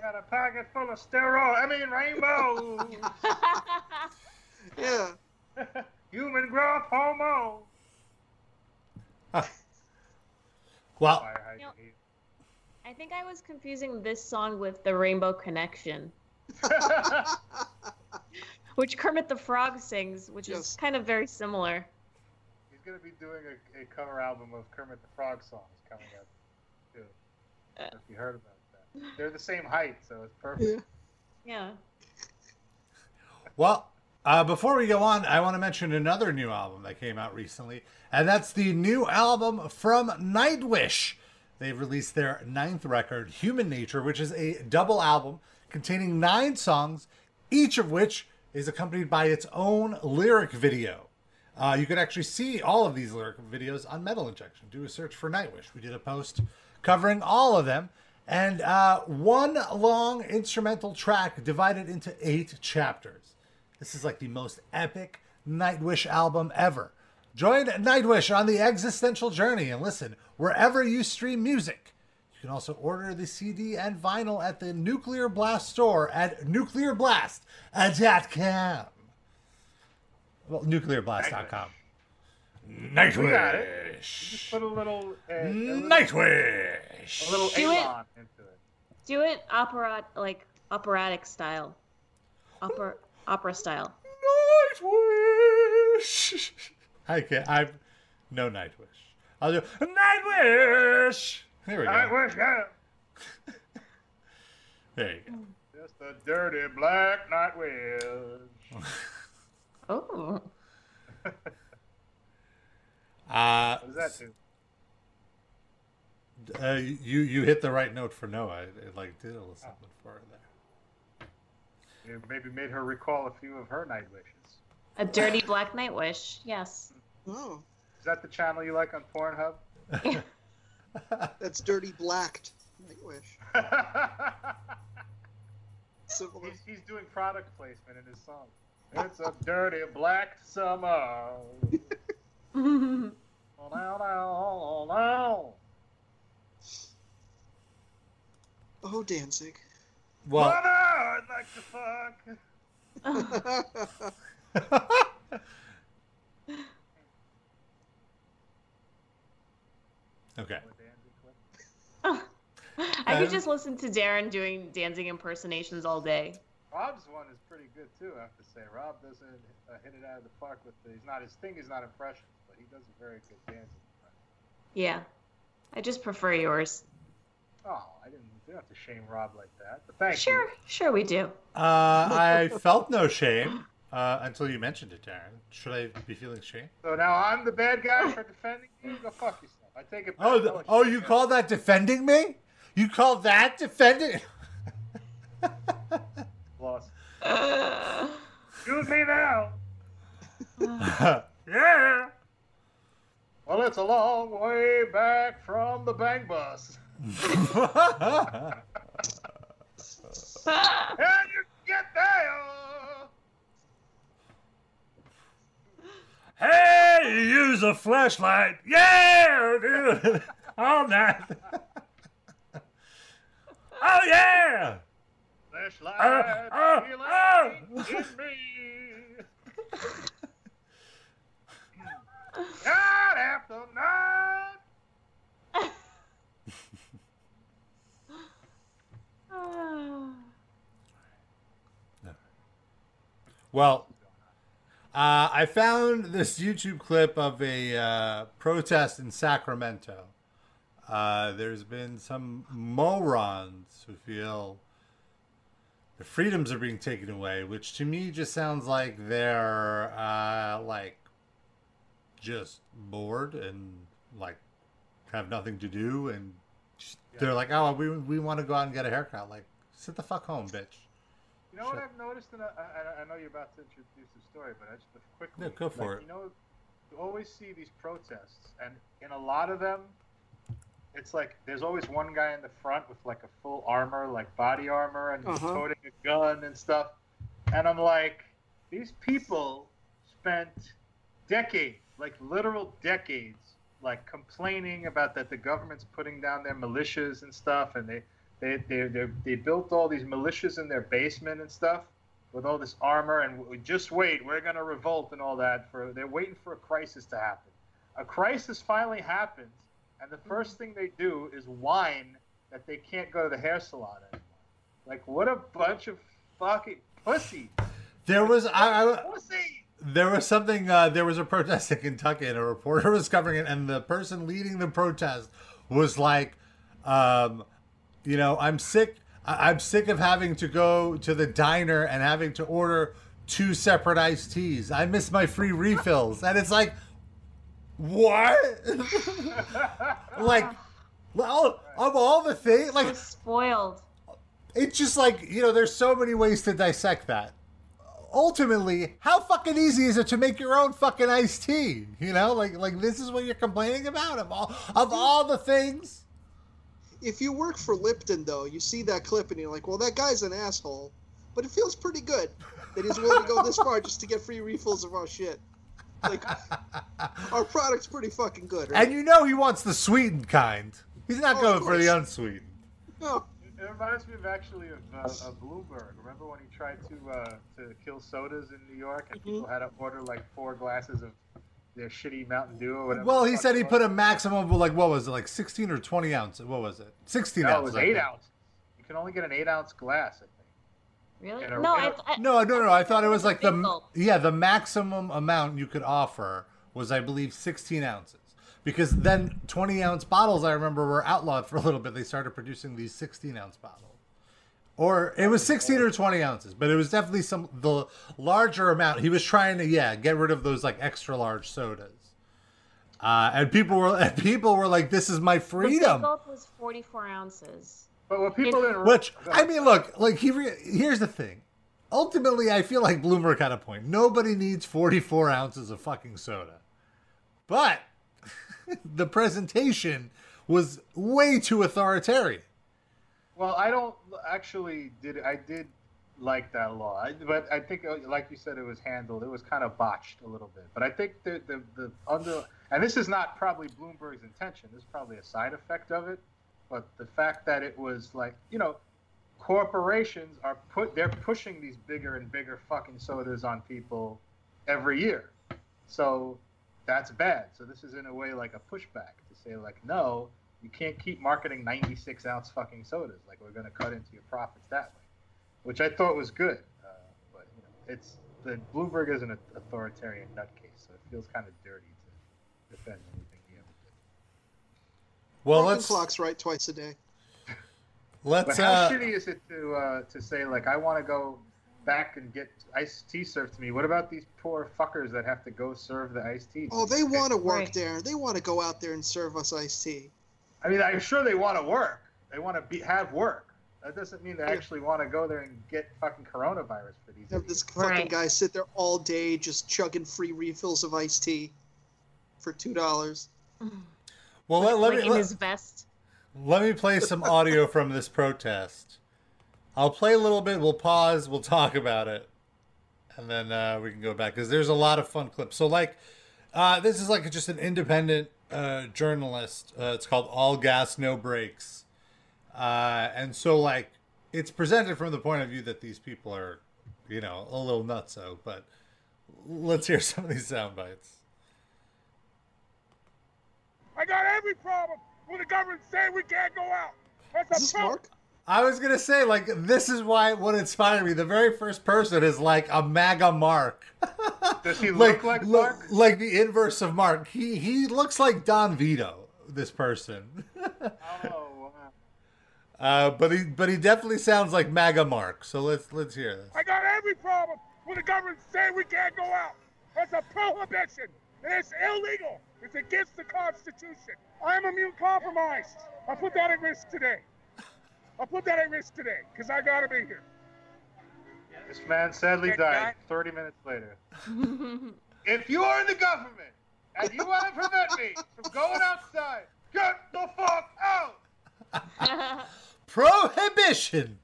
Got a pocket full of steroid. I mean rainbow.
Yeah.
Human growth hormone.
Well,
Fire hydrant
You know- I think I was confusing this song with the Rainbow Connection, which Kermit the Frog sings, which
Yes.
is kind of very similar.
He's gonna be doing a, a cover album of Kermit the Frog songs coming up. Too.
Uh.
If you heard about that, they're the same height, so it's perfect.
Yeah.
Yeah.
Well, uh, before we go on, I want to mention another new album that came out recently, and that's the new album from Nightwish. They've released their ninth record, Human Nature, which is a double album containing nine songs, each of which is accompanied by its own lyric video. Uh, you can actually see all of these lyric videos on Metal Injection. Do a search for Nightwish. We did a post covering all of them. And uh, one long instrumental track divided into eight chapters. This is like the most epic Nightwish album ever. Join Nightwish on the existential journey and listen wherever you stream music. You can also order the CD and vinyl at the Nuclear Blast store at nuclearblast.com. Well, nuclearblast.com.
We got it. Just
Nightwish.
put a little, uh, a little,
Nightwish.
a little
Do it.
Into it.
Do it opera like operatic style. Opera opera style.
Nightwish. I can't. I'm no Nightwish. I'll do Nightwish. There we
I
go.
wish I
There you go.
just a dirty black nightwish.
Oh.
Uh,
What does that do?
uh, you you hit the right note for Noah. It, it like did a little something for her there.
It maybe made her recall a few of her night wishes.
A dirty black night wish. Yes.
Oh,
Is that the channel you like on Pornhub?
That's dirty blacked. Nightwish. Similar.
he's, he's doing product placement in his song. It's a dirty black summer. Oh, now, now, now.
Oh, Danzig.
Well,
Mother, I'd like to fuck.
okay.
I could just listen to Darren doing Danzig impersonations all day.
Rob's one is pretty good too. I have to say, Rob doesn't uh, hit it out of the park with the. He's not his thing. Is not impressions, but he does a very good dance.
Yeah. I just prefer yours.
Oh, I didn't. You don't have to shame Rob like that. But thank
Sure,
you.
sure we do.
Uh, I felt no shame uh, until you mentioned it, Darren. Should I be feeling shame?
So now I'm the bad guy for defending you. Go fuck yourself. I take it back.
Oh,
I'll
th-
let
oh, you call that defending me? You call that defending?
Lost.
Uh,
Excuse me now.
yeah.
Well, it's a long way back from the bang bus. And you get there.
hey, use a flashlight. Yeah, dude. All night. Oh yeah.
Flashlight
Uh, uh,
feeling
uh.
in me. Night after night.
Well, uh, I found this YouTube clip of a uh, protest in Sacramento. Uh, there's been some morons who feel the freedoms are being taken away, which to me just sounds like they're uh, like just bored and like have nothing to do, and just- they're like, oh, we we want to go out and get a haircut. Like, sit the fuck home, bitch.
You know what I've noticed, and I, I, I know you're about to introduce the story, but I just quickly.
No, go for
like,
it.
You know, you always see these protests, and in a lot of them, it's like there's always one guy in the front with like a full armor, like body armor, and he's
Uh-huh.
toting a gun and stuff. And I'm like, these people spent decades, like literal decades, like complaining about that the government's putting down their militias and stuff, and they they they they, they built all these militias in their basement and stuff with all this armor, and just wait, we're gonna revolt and all that. For they're waiting for a crisis to happen. A crisis finally happens, and the first thing they do is whine that they can't go to the hair salon anymore. Like, what a bunch of fucking pussy.
There was I, I
Pussy!
there was something uh, there was a protest in Kentucky and a reporter was covering it and the person leading the protest was like um, you know I'm sick I- I'm sick of having to go to the diner and having to order two separate iced teas I miss my free refills and it's like what like well of all the things like
We're spoiled.
it's just like you know there's so many ways to dissect that ultimately how fucking easy is it to make your own fucking iced tea you know like like this is what you're complaining about of all of all the things
If you work for Lipton, though, you see that clip and you're like, well, that guy's an asshole, but it feels pretty good that he's willing to go this far just to get free refills of our shit. Like, our product's pretty fucking good, right?
and you know he wants the sweetened kind he's not
Oh,
going for the unsweetened
No,
It reminds me of actually of, uh, of Bloomberg. Remember when he tried to uh, to kill sodas in New York and people had to order like four glasses of their shitty Mountain Dew or whatever.
well he said he
was?
put a maximum of like what was it like 16 or 20 ounces what was it 16
No, it
ounces
was eight
think.
ounce. You can only get an eight ounce glass, I think.
Really?
In a-
No,
in a-
I, I,
No, no, no. I thought it was like
Big
the
gulp.
yeah the maximum amount you could offer was I believe 16 ounces because then 20 ounce bottles I remember were outlawed for a little bit. They started producing these 16 ounce bottles, or it was 16 or 20 ounces, but it was definitely some the larger amount. He was trying to yeah get rid of those like extra large sodas. Uh, and people were and people were like, "This is my freedom.
the Big was 44 ounces.
But what people didn't
Which I mean, look, like he re- here's the thing. Ultimately, I feel like Bloomberg had a point. Nobody needs 44 ounces of fucking soda, but the presentation was way too authoritarian.
Well, I don't actually did. I did like that law, I, but I think, uh, like you said, it was handled. It was kind of botched a little bit. But I think the the, the under and this is not probably Bloomberg's intention. This is probably a side effect of it. But the fact that it was like you know, corporations are put they're pushing these bigger and bigger fucking sodas on people every year. So that's bad. So this is in a way like a pushback to say like, no, you can't keep marketing 96 ounce fucking sodas. Like we're going to cut into your profits that way, which I thought was good. Uh, but you know, it's the Bloomberg is an authoritarian nutcase, so it feels kind of dirty to defend did.
Well,
broken
let's
clock's right twice a day.
let's
But how
uh,
shitty is it to uh, to say like I want to go back and get iced tea served to me? What about these poor fuckers that have to go serve the iced tea?
Oh, they want to work
Right.
there. They want to go out there and serve us iced tea.
I mean, I'm sure they want to work. They want to be have work. That doesn't mean they
Yeah.
actually want to go there and get fucking coronavirus for these.
Have this fucking
Right.
guy sit there all day just chugging free refills of iced tea for two dollars.
well let, let me
in
let,
his vest.
let me play some audio from this protest. I'll play a little bit. We'll pause. We'll talk about it, and then uh, we can go back because there's a lot of fun clips. So like, uh, this is like just an independent uh, journalist. Uh, it's called All Gas No Brakes, uh, and so like it's presented from the point of view that these people are, you know, a little nutso. But let's hear some of these sound bites.
I got every problem with the government saying we can't go out. That's a
Mark?
I was gonna say, like, this is why what inspired me. The very first person is like a MAGA Mark,
Does he look
like
like Mark?
like the inverse of Mark. He he looks like Don Vito. This person.
Oh, wow.
Uh, but he but he definitely sounds like MAGA Mark. So let's let's hear this.
I got every problem with the government saying we can't go out. That's a prohibition. And it's illegal. It's against the Constitution. I'm immune compromised. I put that at risk today. I put that at risk today because I gotta be here.
This man sadly died
guy-
30 minutes later. if you are in the government and you want to prevent me from going outside, get the fuck out!
Prohibition.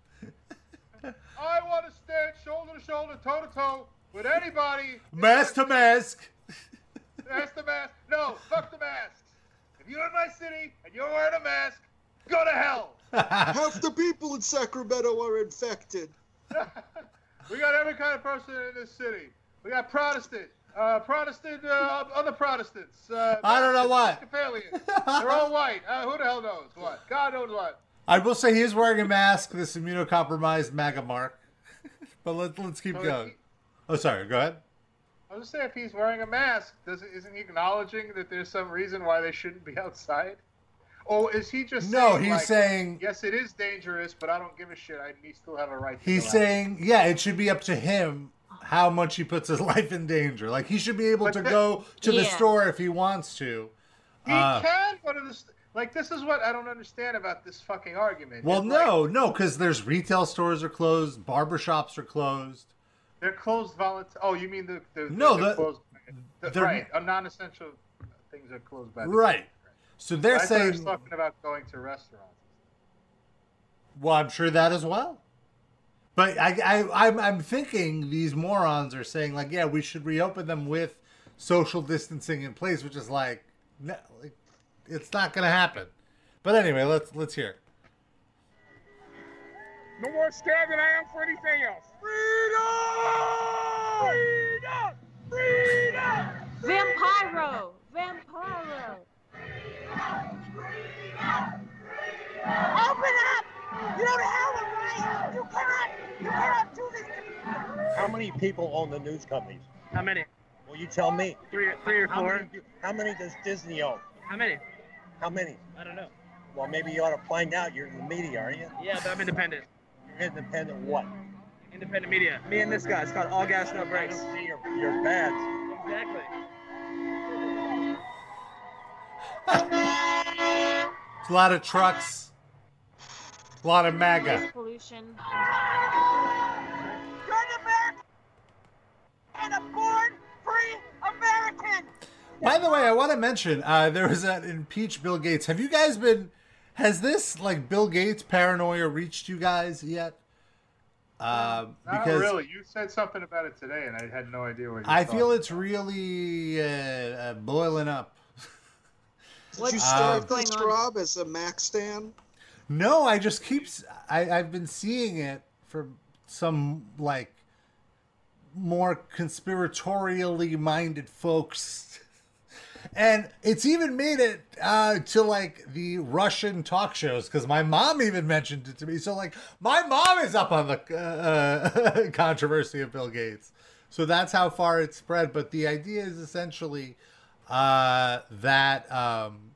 I want to stand shoulder to shoulder, toe to toe with anybody.
Mask to mask.
Mask the mask. No, fuck the masks. If you're in my city and you're wearing a mask, go to hell.
Half the people in Sacramento are infected.
we got every kind of person in this city. We got Protestant, uh, Protestant, uh, other Protestants. Uh,
I don't know what.
Episcopalians. They're all white. Uh, who the hell knows what? God knows what.
I will say he is wearing a mask. This immunocompromised MAGA Mark. but let's let's keep
So
going.
he-
Oh, sorry. Go ahead.
I was just saying, if he's wearing a mask, doesn't isn't he acknowledging that there's some reason why they shouldn't be outside? Oh, is he just
No,
saying,
he's
like,
saying
yes, it is dangerous, but I don't give a shit. I we still have a right. To
he's
go out."
saying yeah, it should be up to him how much he puts his life in danger. Like he should be able
But
to
that-
go to the store if he wants to.
he
uh,
can go to the like. This is what I don't understand about this fucking argument.
Well,
It's like,
no, no, because there's retail stores are closed, barbershops are closed.
They're closed volunteer. Oh, you mean the, the
No,
they're
the-
closed, the,
they're-
right? Uh, non-essential things are closed by the
Right. So they're
I thought he was
saying,
talking about going to restaurants.
well, I'm sure that as well. But I, I, I'm, I'm thinking these morons are saying like, yeah, we should reopen them with social distancing in place, which is like, no, like it's not going to happen. But anyway, let's let's hear.
No more scared than I am for anything else. Freedom! Freedom! Freedom!
Vampiro! Vampiro!
Open up! You don't have a right! You cannot! You cannot do this to
How many people own the news companies?
How many?
Well, you tell me.
Three, three or
How
four.
many, do- how many does Disney own?
How many?
How many?
I don't know.
Well, maybe you ought to find out. You're in the media, aren't you?
Yeah, but I'm independent.
You're independent what?
Independent media. Me and this guy. It's called All Gas No
I
Brakes.
don't see your, your badge.
Exactly.
A lot of trucks, a lot of MAGA.
Noise pollution.
You're an American and a born free American!
By the way, I want to mention uh, there was that impeach Bill Gates. Have you guys been? Has this like Bill Gates paranoia reached you guys yet? Uh,
Not
because
really. You said something about it today, and I had no idea what you.
I feel
talking
it's really uh, uh, boiling up.
Did you
Uh,
start
going
this,
on?
Rob, as a Mac stan?
No, I just keep. s- I, I've been seeing it for some like more conspiratorially minded folks. And it's even made it uh, to like the Russian talk shows because my mom even mentioned it to me. So like my mom is up on the uh, controversy of Bill Gates. So that's how far it's spread. But the idea is essentially uh, that um,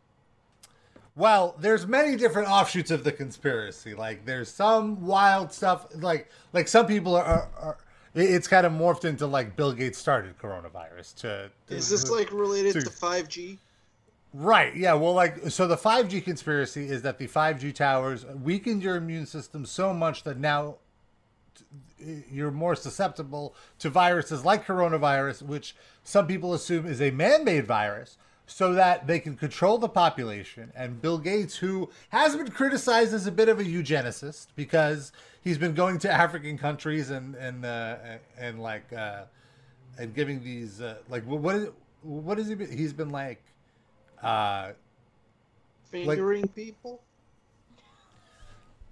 well, there's many different offshoots of the conspiracy. Like there's some wild stuff. Like like some people are. are, are it- it's kind of morphed into like Bill Gates started coronavirus. To, to
Is this like related
to-
to 5G?
Right. Yeah. Well, like, so the 5G conspiracy is that the 5G towers weakened your immune system so much that now t- you're more susceptible to viruses like coronavirus, which some people assume is a man made virus, so that they can control the population. And Bill Gates, who has been criticized as a bit of a eugenicist because he's been going to African countries and, and, uh, and like, uh, and giving these, uh, like, what, what is, what is he, been- he's been like, uh,
Fingering people?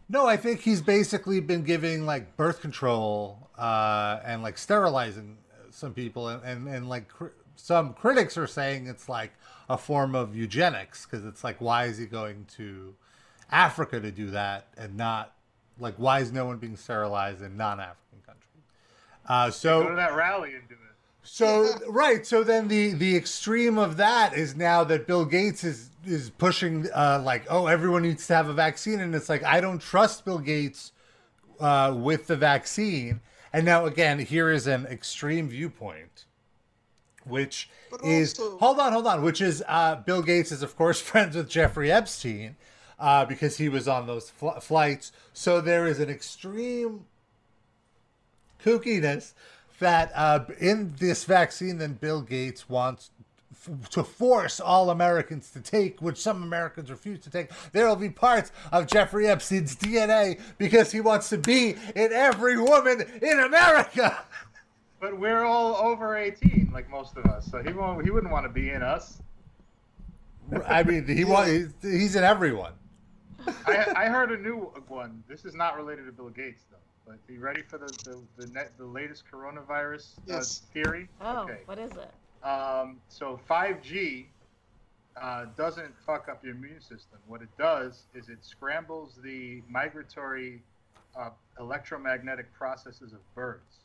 no, I think he's basically been giving like birth control uh, and like sterilizing some people, and and, and like cr- some critics are saying it's like a form of eugenics because it's like why is he going to Africa to do that and not like why is no one being sterilized in non-African countries? Uh,
Go to
so
that rally and do it.
So right, so then the the extreme of that is now that Bill Gates is is pushing uh, like oh everyone needs to have a vaccine, and it's like I don't trust Bill Gates uh, with the vaccine. And now again, here is an extreme viewpoint, which
But
is
also-
hold on, hold on, which is uh, Bill Gates is of course friends with Jeffrey Epstein uh, because he was on those fl- flights. So there is an extreme kookiness that uh, in this vaccine that Bill Gates wants f- to force all Americans to take, which some Americans refuse to take. There will be parts of Jeffrey Epstein's DNA because he wants to be in every woman in America.
But we're all over 18, like most of us, so he won't. He wouldn't want to be in us.
I mean, he wa- he's, he's in everyone.
I, I heard a new one. This is not related to Bill Gates though. But be ready for the the the, net, the latest coronavirus uh, theory.
Oh,
Okay.
what is it?
Um, so 5G uh, doesn't fuck up your immune system. What it does is it scrambles the migratory uh, electromagnetic processes of birds.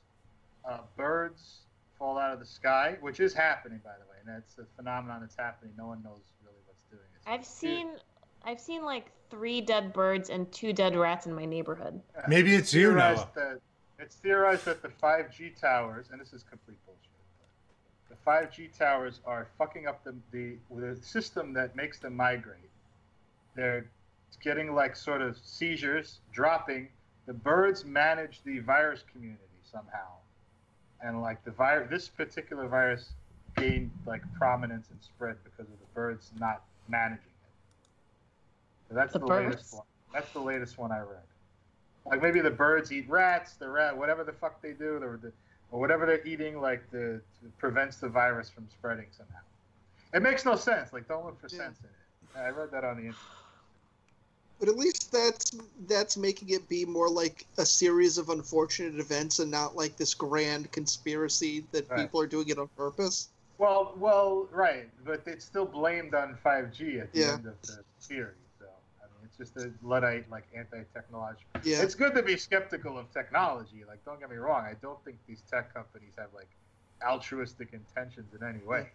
Uh, birds fall out of the sky, which is happening, by the way, and that's a phenomenon that's happening. No one knows really what's doing it.
I've seen, I've seen like three dead birds and two dead rats in my neighborhood.
Maybe it's you, Noah.
That, it's theorized that the 5G towers, and this is complete bullshit, the 5G towers are fucking up the, the, the system that makes them migrate. They're getting like sort of seizures, dropping. The birds manage the virus community somehow. And like the virus, this particular virus gained like prominence and spread because of the birds not managing it. So that's
The
the,
birds?
latest one. That's the latest one I read. Like maybe the birds eat rats, the rat, whatever the fuck they do, or, the, or whatever they're eating, like the prevents the virus from spreading somehow. It makes no sense. Like don't look for
Yeah.
sense in it. I read that on the internet.
But at least that's that's making it be more like a series of unfortunate events and not like this grand conspiracy that
Right.
people are doing it on purpose.
Well, well, right, but it's still blamed on 5G at the
Yeah.
end of the theory. So I mean, it's just a luddite, like anti-technological.
Yeah.
It's good to be skeptical of technology. Like, don't get me wrong. I don't think these tech companies have like altruistic intentions in any way.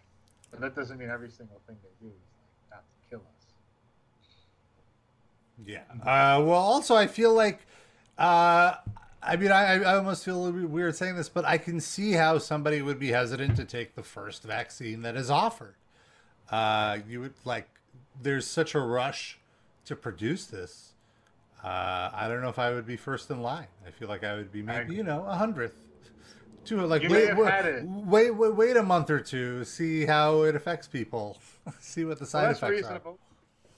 But that doesn't mean every single thing they do is like not to kill us.
Yeah. Uh, well, also, I feel like, uh, I mean, I, I almost feel a little bit weird saying this, but I can see how somebody would be hesitant to take the first vaccine that is offered. Uh, you would like, there's such a rush to produce this. Uh, I don't know if I would be first in line. I feel like I would be maybe, you know, a hundredth. To like
You
wait, wait, wait, wait, wait a month or two, see how it affects people, see what the side
Well, that's
effects
reasonable.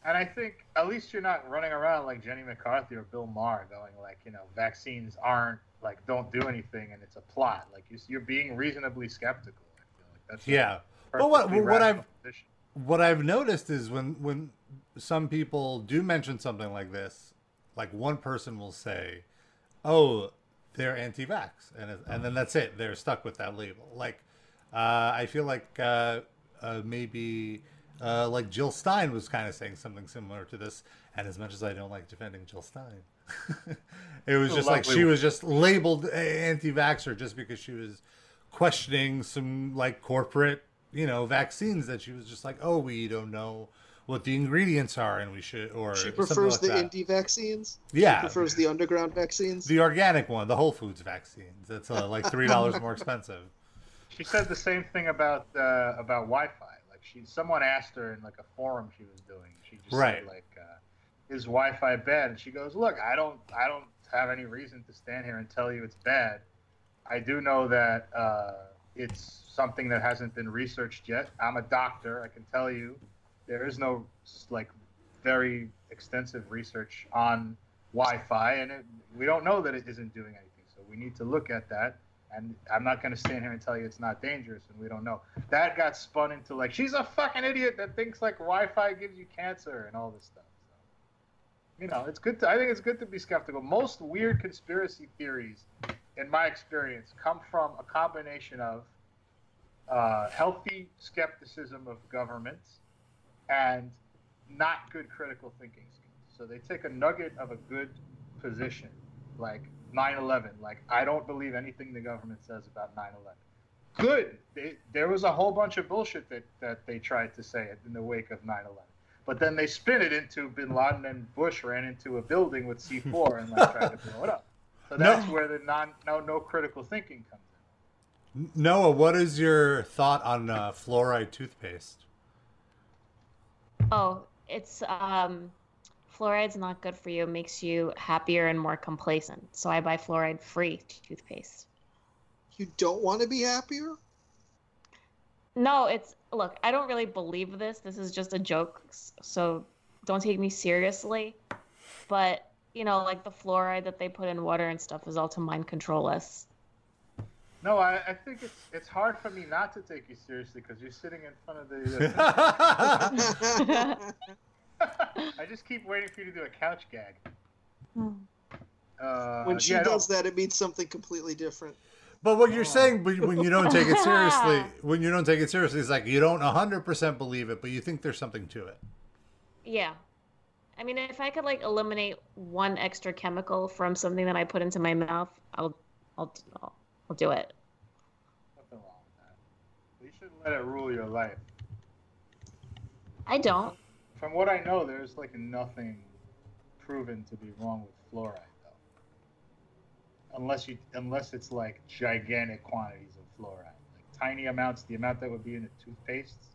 And I think at least you're not running around like Jenny McCarthy or Bill Maher going like, you know, vaccines aren't like don't do anything and it's a plot. Like you, you're being reasonably skeptical. I feel like that's.
Yeah. But what what I've
position.
what I've noticed is when when some people do mention something like this, like one person will say, "Oh, they're anti-vax," and it- and then that's it. They're stuck with that label. Like, uh, I feel like uh, uh, maybe uh, like Jill Stein was kind of saying something similar to this. And as much as I don't like defending Jill Stein, it was just like she
woman.
was just labeled anti-vaxer just because she was questioning some like corporate, you know, vaccines that she was just like, oh, we don't know what the ingredients are, and we should or
She prefers
like
the
that.
indie vaccines.
Yeah.
She prefers the underground vaccines.
the organic one, the Whole Foods vaccines. That's uh, like three dollars more expensive.
She said the same thing about uh, about Wi-Fi. Like she, someone asked her in like a forum she was doing. She just
Right.
said like, uh, "Is Wi-Fi bad?" And she goes, "Look, I don't, I don't have any reason to stand here and tell you it's bad. I do know that uh, it's something that hasn't been researched yet. I'm a doctor. I can tell you there is no like very extensive research on Wi-Fi, and it, we don't know that it isn't doing anything. So we need to look at that." And I'm not going to stand here and tell you it's not dangerous, and we don't know. That got spun into like she's a fucking idiot that thinks like Wi-Fi gives you cancer and all this stuff. So, you know, it's good. To, I think it's good to be skeptical. Most weird conspiracy theories, in my experience, come from a combination of uh, healthy skepticism of governments and not good critical thinking skills. So they take a nugget of a good position, like 9/11. Like I don't believe anything the government says about 9/11. good. They, there was a whole bunch of bullshit that, that they tried to say in the wake of 9/11, but then they spin it into Bin Laden and Bush ran into a building with C4 and like tried to blow it up. So
No.
that's where the non no no critical thinking comes in.
Noah, what is your thought on uh, fluoride toothpaste?
Oh, it's um, fluoride's not good for you. It makes you happier and more complacent. So I buy fluoride-free toothpaste.
You don't want to be happier?
No, it's look. I don't really believe this. This is just a joke, so don't take me seriously. But you know, like the fluoride that they put in water and stuff is all to mind control us.
No, I, I think it's it's hard for me not to take you seriously because you're sitting in front of the. I just keep waiting for you to do a couch gag. Uh,
when she
yeah,
does that, it means something completely different.
But what you're saying, when you don't take it seriously, when you don't take it seriously, it's like you don't 100% believe it, but you think there's something to it.
Yeah. I mean, if I could like eliminate one extra chemical from something that I put into my mouth, I'll, I'll, I'll, I'll do it.
Nothing wrong with that. You shouldn't let it rule your life.
I don't.
From what I know, there's like nothing proven to be wrong with fluoride, though. Unless you, unless it's like gigantic quantities of fluoride, like tiny amounts. The amount that would be in a toothpaste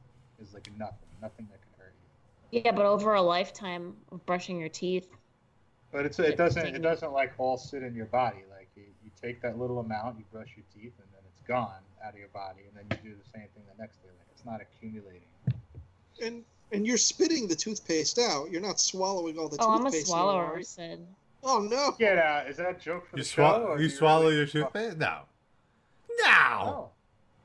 is like nothing, nothing that can hurt you.
Yeah, but over a lifetime of brushing your teeth,
But it's it doesn't it doesn't like all sit in your body. Like take that little amount, you brush your teeth, and then it's gone out of your body, and then you do the same thing the next day. Like it's not accumulating.
And and you're spitting the toothpaste out. You're not swallowing all the
oh, I'm a
toothpaste.
swallower,
anymore.
Sid.
Oh no!
Get out! Is that a joke for
You,
the show?
swa-
or
you swallow
really-
your toothpaste? No. No.
Oh.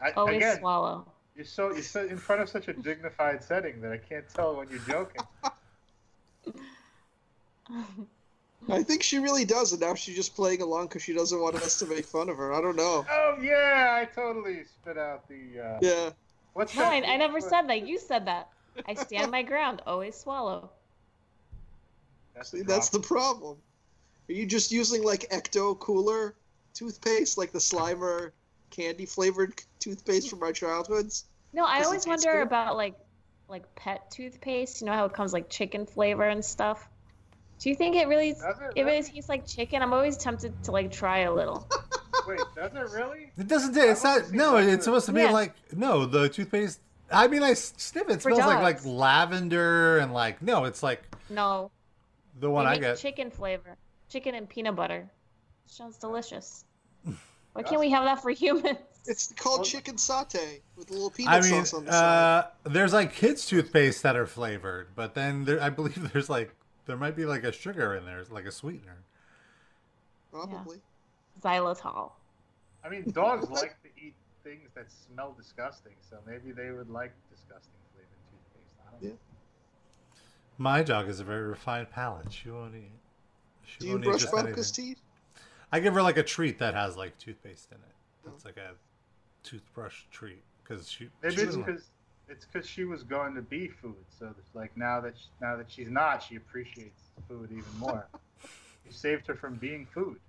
I,
Always
again,
swallow.
you're so you're so in front of such a dignified setting that I can't tell when you're joking.
I think she really does, and now she's just playing along because she doesn't want us to make fun of her. I don't know.
Oh yeah, I totally spit out the. Uh,
Yeah.
What's
No,
that?
I, I never said that. You said that. I stand my ground. Always swallow.
That's,
See, that's the problem. Are you just using like Ecto Cooler toothpaste, like the Slimer candy flavored toothpaste from our childhoods?
No, I always wonder
good?
about like like pet toothpaste. You know how it comes like chicken flavor and stuff. Do you think it really
it
it really
really?
tastes like chicken? I'm always tempted to like try a little.
Wait, does it really?
It doesn't. It's not. No, it's
of
supposed to be
Yeah.
like no. The toothpaste. I mean, I sniff it. It
For
smells like like lavender and like no. It's like
No,
the
they
one I
make
get.
chicken flavor, chicken and peanut butter. Sounds delicious. Why can't we have that for humans?
It's called chicken satay with a little peanut
I mean,
sauce on the side.
uh, there's like kids toothpaste that are flavored, but then there, I believe there's like there might be like a sugar in there, like a sweetener.
Probably.
Xylitol.
I mean, dogs like to eat things that smell disgusting, so maybe they would like disgusting flavored toothpaste. I don't know.
My dog has a very refined palate. She won't eat. She
Do you
won't eat
brush
just
teeth?
I give her like a treat that has like toothpaste in it. Oh. It's like a toothbrush treat because she.
Maybe
she
it's
doesn't like-
because it's because she was going to be food, so like now that she, now that she's not, she appreciates food even more. you saved her from being food.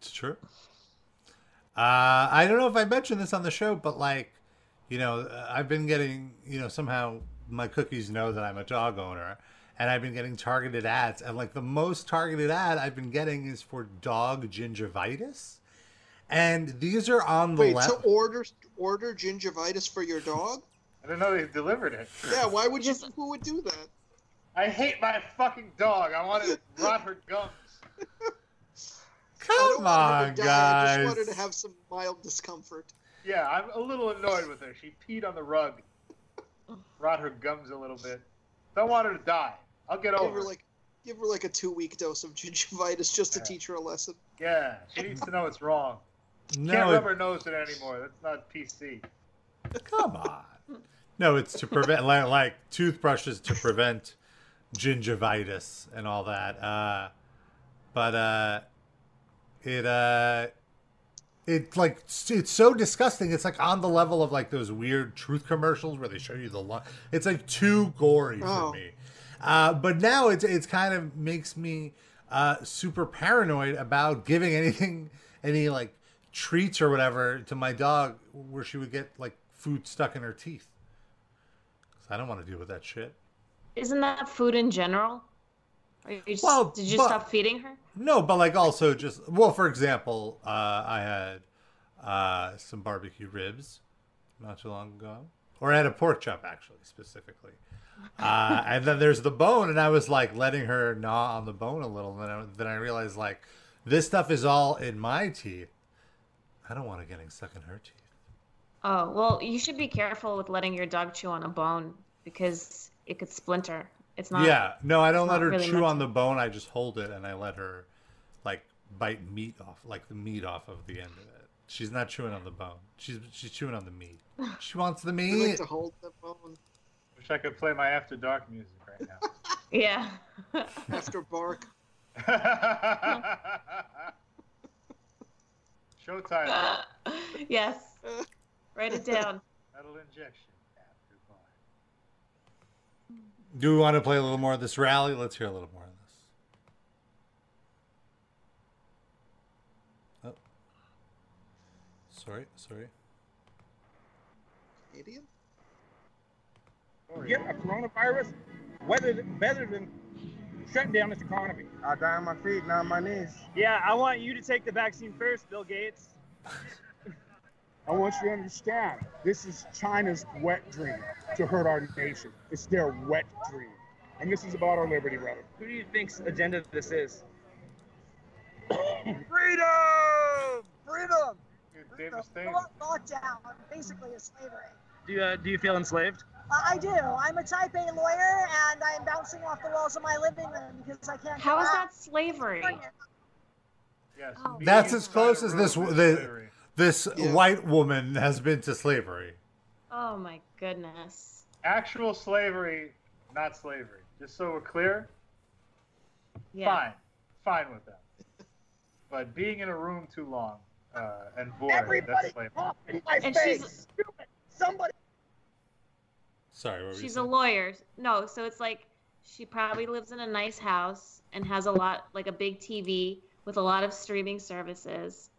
It's true. Uh, I don't know if I mentioned this on the show, but like, you know, uh, I've been getting, you know, somehow my cookies know that I'm a dog owner, and I've been getting targeted ads, and like the most targeted ad I've been getting is for dog gingivitis, and these are on the
Wait,
left.
to order order gingivitis for your dog?
I didn't know they delivered it.
Yeah, why would you? Who would do that?
I hate my fucking dog. I want to rot her gums.
Come on,
to die. I just
guys.
want her to have some mild discomfort.
Yeah, I'm a little annoyed with her. She peed on the rug. Rot her gums a little bit. Don't want her to die. I'll get
Give
over
her
it.
like give her like a two week dose of gingivitis just to
Yeah.
teach her a lesson.
Yeah, she needs to know it's wrong. Can't
No,
rub
it-
her nose in it anymore. That's not PC.
come on. No, it's to prevent like, like toothbrushes to prevent gingivitis and all that. Uh, but uh, it uh, it's like it's so disgusting. It's like on the level of like those weird truth commercials where they show you the lung. It's like too gory
Oh.
for me. Uh, but now it's it's kind of makes me uh, super paranoid about giving anything any like treats or whatever to my dog where she would get like food stuck in her teeth. I don't want to deal with that shit.
Isn't that food in general? You just,
Well,
did you
but-
stop feeding her?
No, but like also just well, for example, uh, I had uh, some barbecue ribs not too long ago, or I had a pork chop actually specifically, uh, and then there's the bone, and I was like letting her gnaw on the bone a little, and then I, then I realized like this stuff is all in my teeth. I don't want it getting stuck in her teeth.
Oh, well, you should be careful with letting your dog chew on a bone because it could splinter. It's not.
yeah, no, I don't let her
really
chew on
to-
the bone. I just hold it and I let her like bite meat off, like the meat off of the end of it. She's not chewing on the bone. She's she's chewing on the meat. She wants the
I like
meat.
to hold the phone
Wish I could play my After Dark music right now.
Yeah.
after bark.
Showtime.
yes. Write it down.
Metal injection. After Dark.
Do we want to play a little more of this rally? Let's hear a little more of this. Oh. Sorry, sorry.
Canadian?
Get a coronavirus, whether better than shutting down this economy.
I die on my feet, not on my knees.
Yeah, I want you to take the vaccine first, Bill Gates.
I want you to understand, this is China's wet dream to hurt our nation. It's their wet dream. And this is about our liberty, brother.
Who do you think's agenda this is?
Freedom! Freedom!
Dude, Dave Mustaine.
Lock- Lockdown, basically a slavery.
Do you, uh, do you feel enslaved?
Uh, I do. I'm a type A lawyer, and I'm bouncing off the walls of my living room because I can't.
How
go
is
out.
that slavery?
Yes.
Oh.
That's as close as this the,
slavery.
This
Yeah.
white woman has been to slavery.
Oh my goodness.
Actual slavery, not slavery. Just so we're clear,
Yeah.
fine. Fine with that. But being in a room too long uh, and bored,
Everybody
that's slavery.
off in my
And
face.
she's-
Stupid. Somebody.
Sorry, what
She's a lawyer. No, so it's like she probably lives in a nice house and has a lot, like a big TV with a lot of streaming services.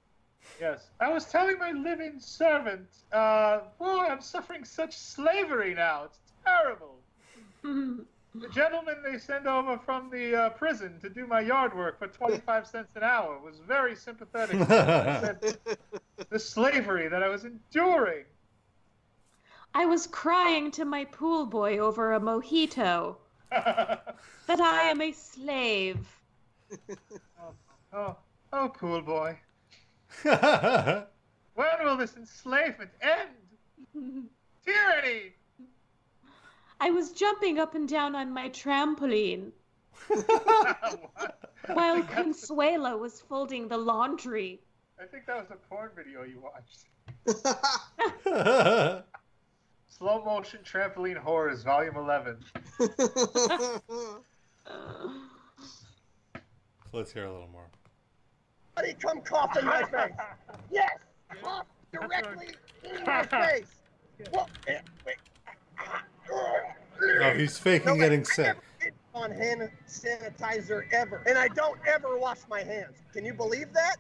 Yes. I was telling my living servant, uh, boy, I'm suffering such slavery now. It's terrible. The gentleman they send over from the uh, prison to do my yard work for 25 cents an hour was very sympathetic. The slavery that I was enduring.
I was crying to my pool boy over a mojito that I am a slave.
oh, oh, pool boy. When will this enslavement end? Tyranny!
I was jumping up and down on my trampoline while Consuelo was folding the laundry.
I think that was a porn video you watched. Slow motion trampoline horrors, volume 11.
Let's hear a little more.
Somebody come cough in my face. Yes, cough directly in my face. Well, eh, wait.
Oh, he's faking
No,
getting
I
sick.
on hand sanitizer ever, and I don't ever wash my hands. Can you believe that?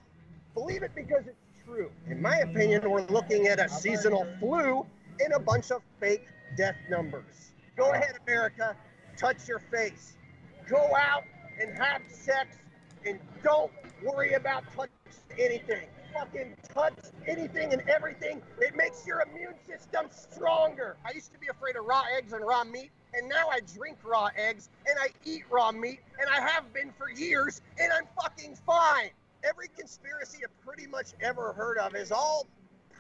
Believe it because it's true. In my opinion, we're looking at a seasonal flu and a bunch of fake death numbers. Go ahead, America, touch your face. Go out and have sex, and don't worry about touching anything. Fucking touch anything and everything. It makes your immune system stronger. I used to be afraid of raw eggs and raw meat, and now I drink raw eggs and I eat raw meat, and I have been for years, and I'm fucking fine. Every conspiracy I've pretty much ever heard of is all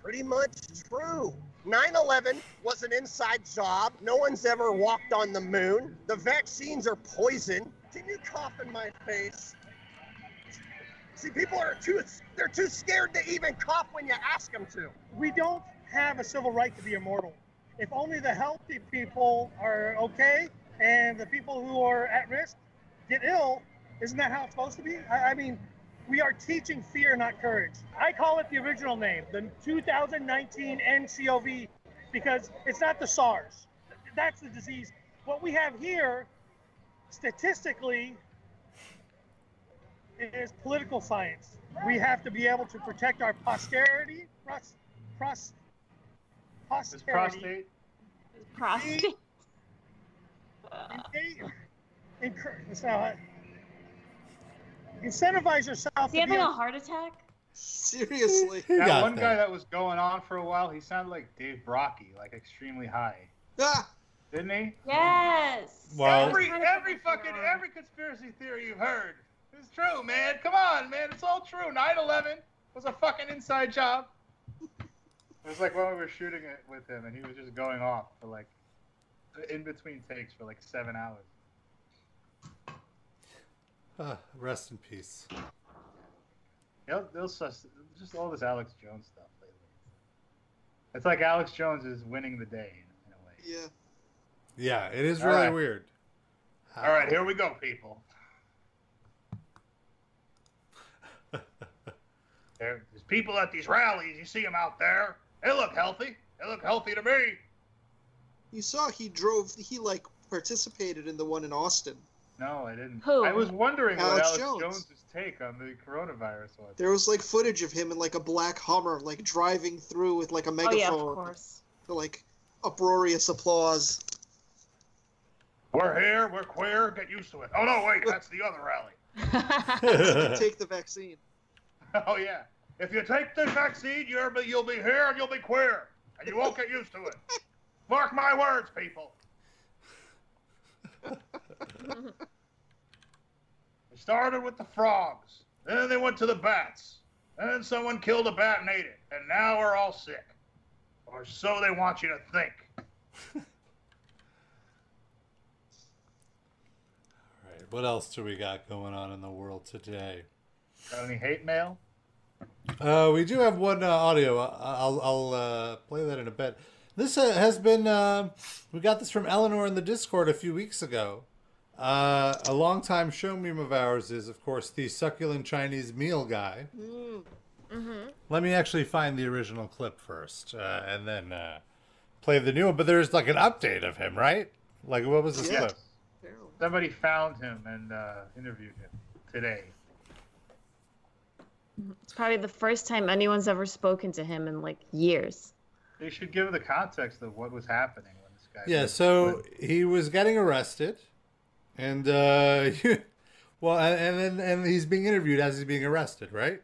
pretty much true. 9 11 was an inside job. No one's ever walked on the moon. The vaccines are poison. Can you cough in my face? See, people are too, they're too scared to even cough when you ask them to.
We don't have a civil right to be immortal. If only the healthy people are okay and the people who are at risk get ill, isn't that how it's supposed to be? I, I mean, we are teaching fear, not courage. I call it the original name, the 2019 NCOV, because it's not the SARS. That's the disease. What we have here, statistically, is political science. We have to be able to protect our posterity, pros, pros,
His
posterity.
prostate.
Prostate.
In- incur- so, incentivize yourself.
Is he having a
able-
heart attack?
Seriously.
That one
that.
guy that was going on for a while, he sounded like Dave Brockie, like extremely high,
Ah,
didn't he?
Yes.
Well-
every every
fucking
fucking every conspiracy theory you've heard is true, man. Come on, man, it's all true. 9/11 was a fucking inside job. It was like when we were shooting it with him, and he was just going off for like in between takes for like seven hours.
Ah, rest in peace.
They'll, they'll sus- just all this Alex Jones stuff lately. It's like Alex Jones is winning the day in, in a way.
yeah.
Yeah, it is
All
really
right.
weird.
All right, here we go, people. There- There's people at these rallies. You see them out there. They look healthy. They look healthy to me.
You saw he drove. He like participated in the one in Austin.
No, I didn't.
Who?
I was wondering what
Alex
Alex
Jones.
Jones' take on the coronavirus was.
There was like footage of him in like a black Hummer, like driving through with like a megaphone.
Oh
megaphone.
yeah, of course.
To, like uproarious applause.
We're here. We're queer. Get used to it. Oh no, wait, that's the other rally.
Take the vaccine.
Oh yeah. If you take the vaccine, you're you'll be here and you'll be queer, and you won't get used to it. Mark my words, people. They started with the frogs, then they went to the bats, then someone killed a bat and ate it, and now we're all sick, or so they want you to think.
All right, what else do we got going on in the world today?
Got any hate mail?
Uh, we do have one uh, audio. I- I'll I'll uh, play that in a bit. This uh, has been uh, we got this from Eleanor in the Discord a few weeks ago. Uh, a longtime show meme of ours is, of course, the succulent Chinese meal guy.
Mm.
Mm-hmm.
Let me actually find the original clip first, uh, and then uh, play the new one. But there's like an update of him, right? Like, what was this
Yes.
clip?
Somebody found him and uh, interviewed him today.
It's probably the first time anyone's ever spoken to him in like years.
They should give the context of what was happening when this guy.
Yeah, so he was getting arrested, and uh, well, and and then and he's being interviewed as he's being arrested, right?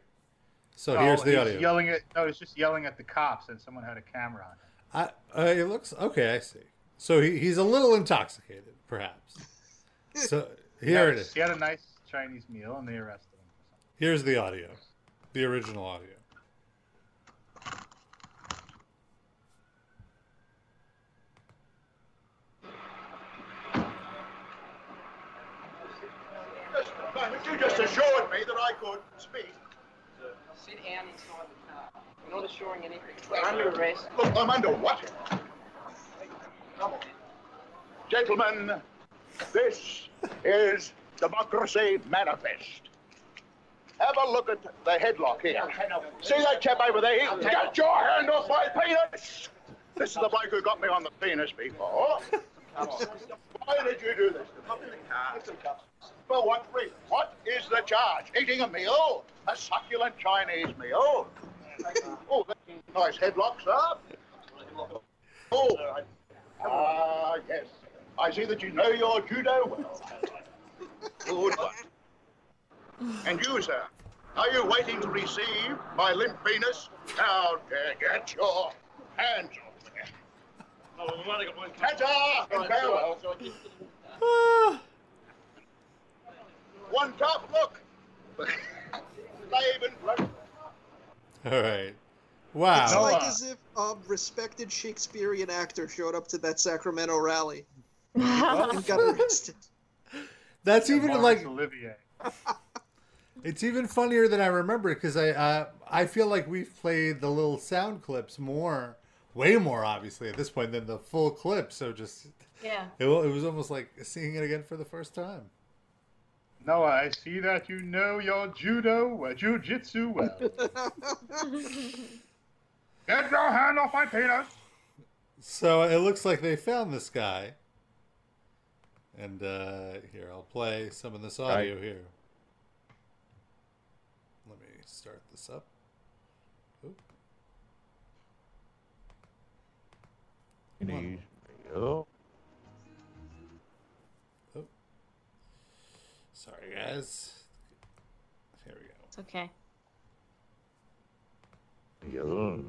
So
No,
here's the
he's
audio.
Yelling at no, he's just yelling at the cops, and someone had a camera on him.
I, uh, it looks okay. I see. So he, he's a little intoxicated, perhaps. So here it is.
He had a nice Chinese meal, and they arrested him.
Here's the audio, the original audio.
You just assured me that I could speak.
Sit down inside the uh, car. We're not assuring anything. We're under arrest.
Look, I'm under what? Come on. Gentlemen, this is Democracy Manifest. Have a look at the headlock here. See that chap over there? Get your hand off my penis! This is the bloke who got me on the penis before. Why did you do this? Come in the car. For what reason? What is the charge? Eating a meal? A succulent Chinese meal? Oh, that's a nice headlock, sir. Oh, ah, yes. I see that you know your judo well. Good one. And you, sir, are you waiting to receive my limp penis? Now, get your hands off there. Hands off and farewell. One top look. Slave and blood.
All right. Wow.
It's like as if a respected Shakespearean actor showed up to that Sacramento rally and got arrested.
That's even
Laurence
like
Olivier.
It's even funnier than I remember because I uh, I feel like we've played the little sound clips more, way more obviously at this point than the full clip. So just
Yeah.
it, it was almost like seeing it again for the first time.
Noah, I see that you know your judo, uh, jujitsu well. Get your hand off my penis.
So it looks like they found this guy. And uh, here I'll play some of this audio here. to start this up. Oop.
Chinese meal.
Sorry, guys. Here we go.
It's okay.
meal.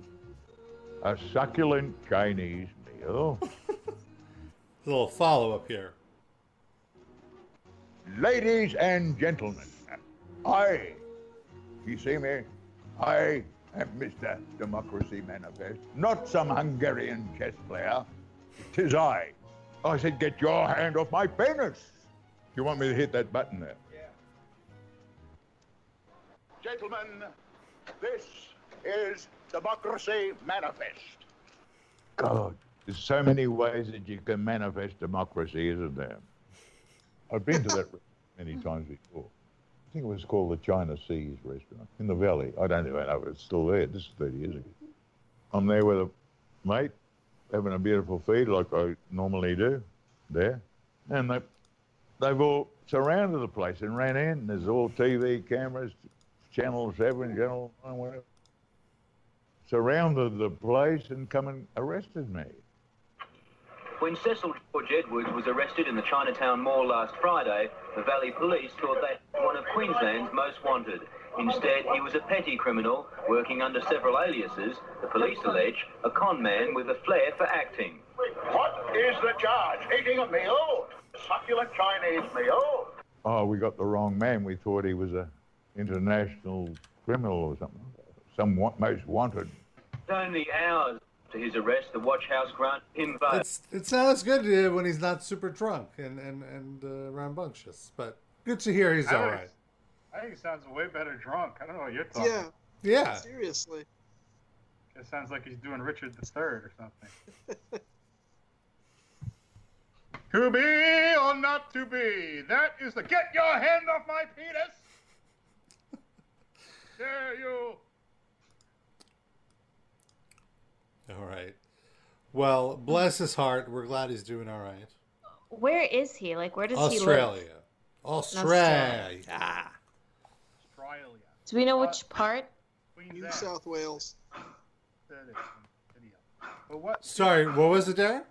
A succulent Chinese meal.
A little follow up here.
Ladies and gentlemen, I, you see me, I am Mr. Democracy Manifest, not some Hungarian chess player. Tis I. I said, get your hand off my penis. You want me to hit that button there? Yeah. Gentlemen, this is Democracy Manifest. God, there's so many ways that you can manifest democracy, isn't there? I've been to that many times before. I think it was called the China Seas restaurant in the valley. I don't even know if it's still there. This is 30 years ago. I'm there with a mate, having a beautiful feed like I normally do there. And they, they've all surrounded the place and ran in. There's all TV cameras, Channel 7, Channel 9, whatever. Surrounded the place and come and arrested me.
When Cecil George Edwards was arrested in the Chinatown Mall last Friday, the Valley Police thought they had one of Queensland's most wanted. Instead, he was a petty criminal working under several aliases, the police allege, a con man with a flair for acting.
What is the charge? Eating a meal? Succulent Chinese meal? Oh, we got the wrong man. We thought he was a international criminal or something. Some wa- most wanted.
It's only hours to his arrest, the watch house granted him bail.
It's it sounds good uh, when he's not super drunk and and and uh, rambunctious, but good to hear he's
I
all
think-
right.
I think it sounds way better drunk. I don't know what you're talking.
Yeah.
Yeah.
Seriously.
It sounds like he's doing Richard the Third or something. to be or not to be? That is the get your hand off my penis. Dare you?
All right. Well, bless his heart. We're glad he's doing all right.
Where is he? Like, where does he
Australia.
live?
Australia.
Australia.
Do we know which part?
New South Wales.
That is video. But what?
Sorry, what was it there?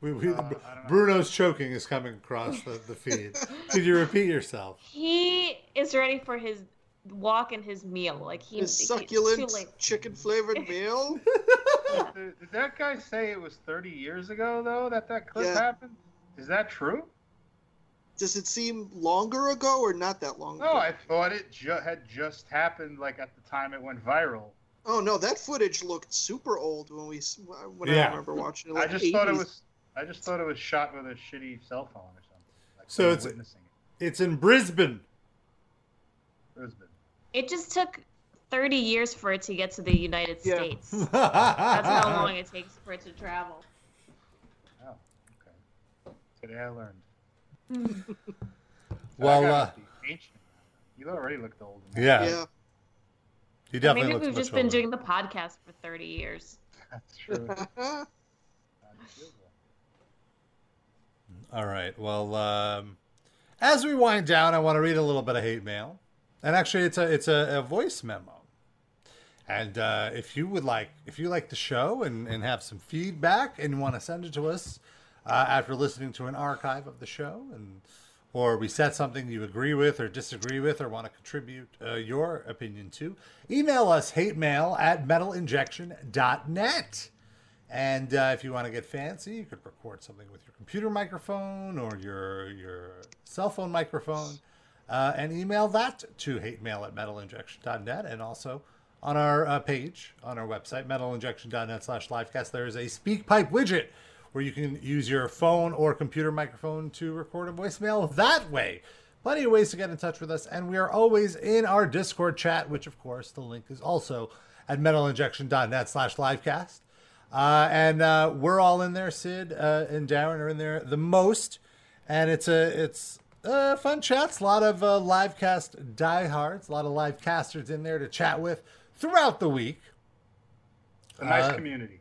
We, we,
Uh,
Bruno's choking is coming across the, the feed. Could you repeat yourself?
He is ready for his walk in his meal. Like he,
His
he-
succulent
Too late.
chicken flavored meal.
Did, did that guy say it was 30 years ago though that that clip
Yeah.
happened? Is that true?
Does it seem longer ago or not that long ago?
No,
ago?
I thought it ju- had just happened like at the time it went viral.
Oh no, that footage looked super old when we s- when I remember watching it.
I
Like
just thought it was. I just thought it was shot with a shitty cell phone or something. Like
So it's
witnessing
it's in Brisbane.
It.
Just took 30 years for it to get to the United States. That's how long it takes for it to travel.
Oh, okay. Today I learned.
Well,
That guy
uh,
must be ancient. You already looked old.
Yeah.
Yeah.
He definitely
Maybe
looks
we've
much
just been doing the podcast for 30 years.
That's true.
All right. Well, um, as we wind down, I want to read a little bit of hate mail, and actually, it's a it's a, a voice memo. And uh, if you would like, if you like the show and, and have some feedback and want to send it to us uh, after listening to an archive of the show, and or we said something you agree with or disagree with or want to contribute uh, your opinion to, email us hate mail at metalinjection.net. And uh, if you want to get fancy, you could record something with your computer microphone or your your cell phone microphone, uh, and email that to hate mail at metalinjection.net. And also on our uh, page on our website, metalinjection.net slash livecast, there is a SpeakPipe widget where you can use your phone or computer microphone to record a voicemail that way. Plenty of ways to get in touch with us, and we are always in our Discord chat, which of course the link is also at metalinjection.net slash livecast. Uh, and uh, we're all in there. Sid uh, and Darren are in there the most, and it's a it's uh, fun chats. A lot of uh, live cast diehards, a lot of live casters in there to chat with throughout the week.
It's a nice
Uh,
community.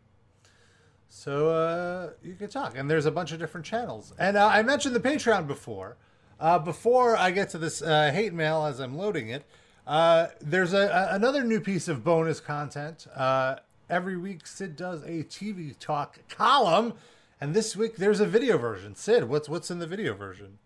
So uh, you can talk, and there's a bunch of different channels. And uh, I mentioned the Patreon before. Uh, before I get to this uh, hate mail as I'm loading it, Uh, there's a, a another new piece of bonus content. Uh, every week, Sid does a TV talk column, and this week there's a video version. Sid, what's what's in the video version?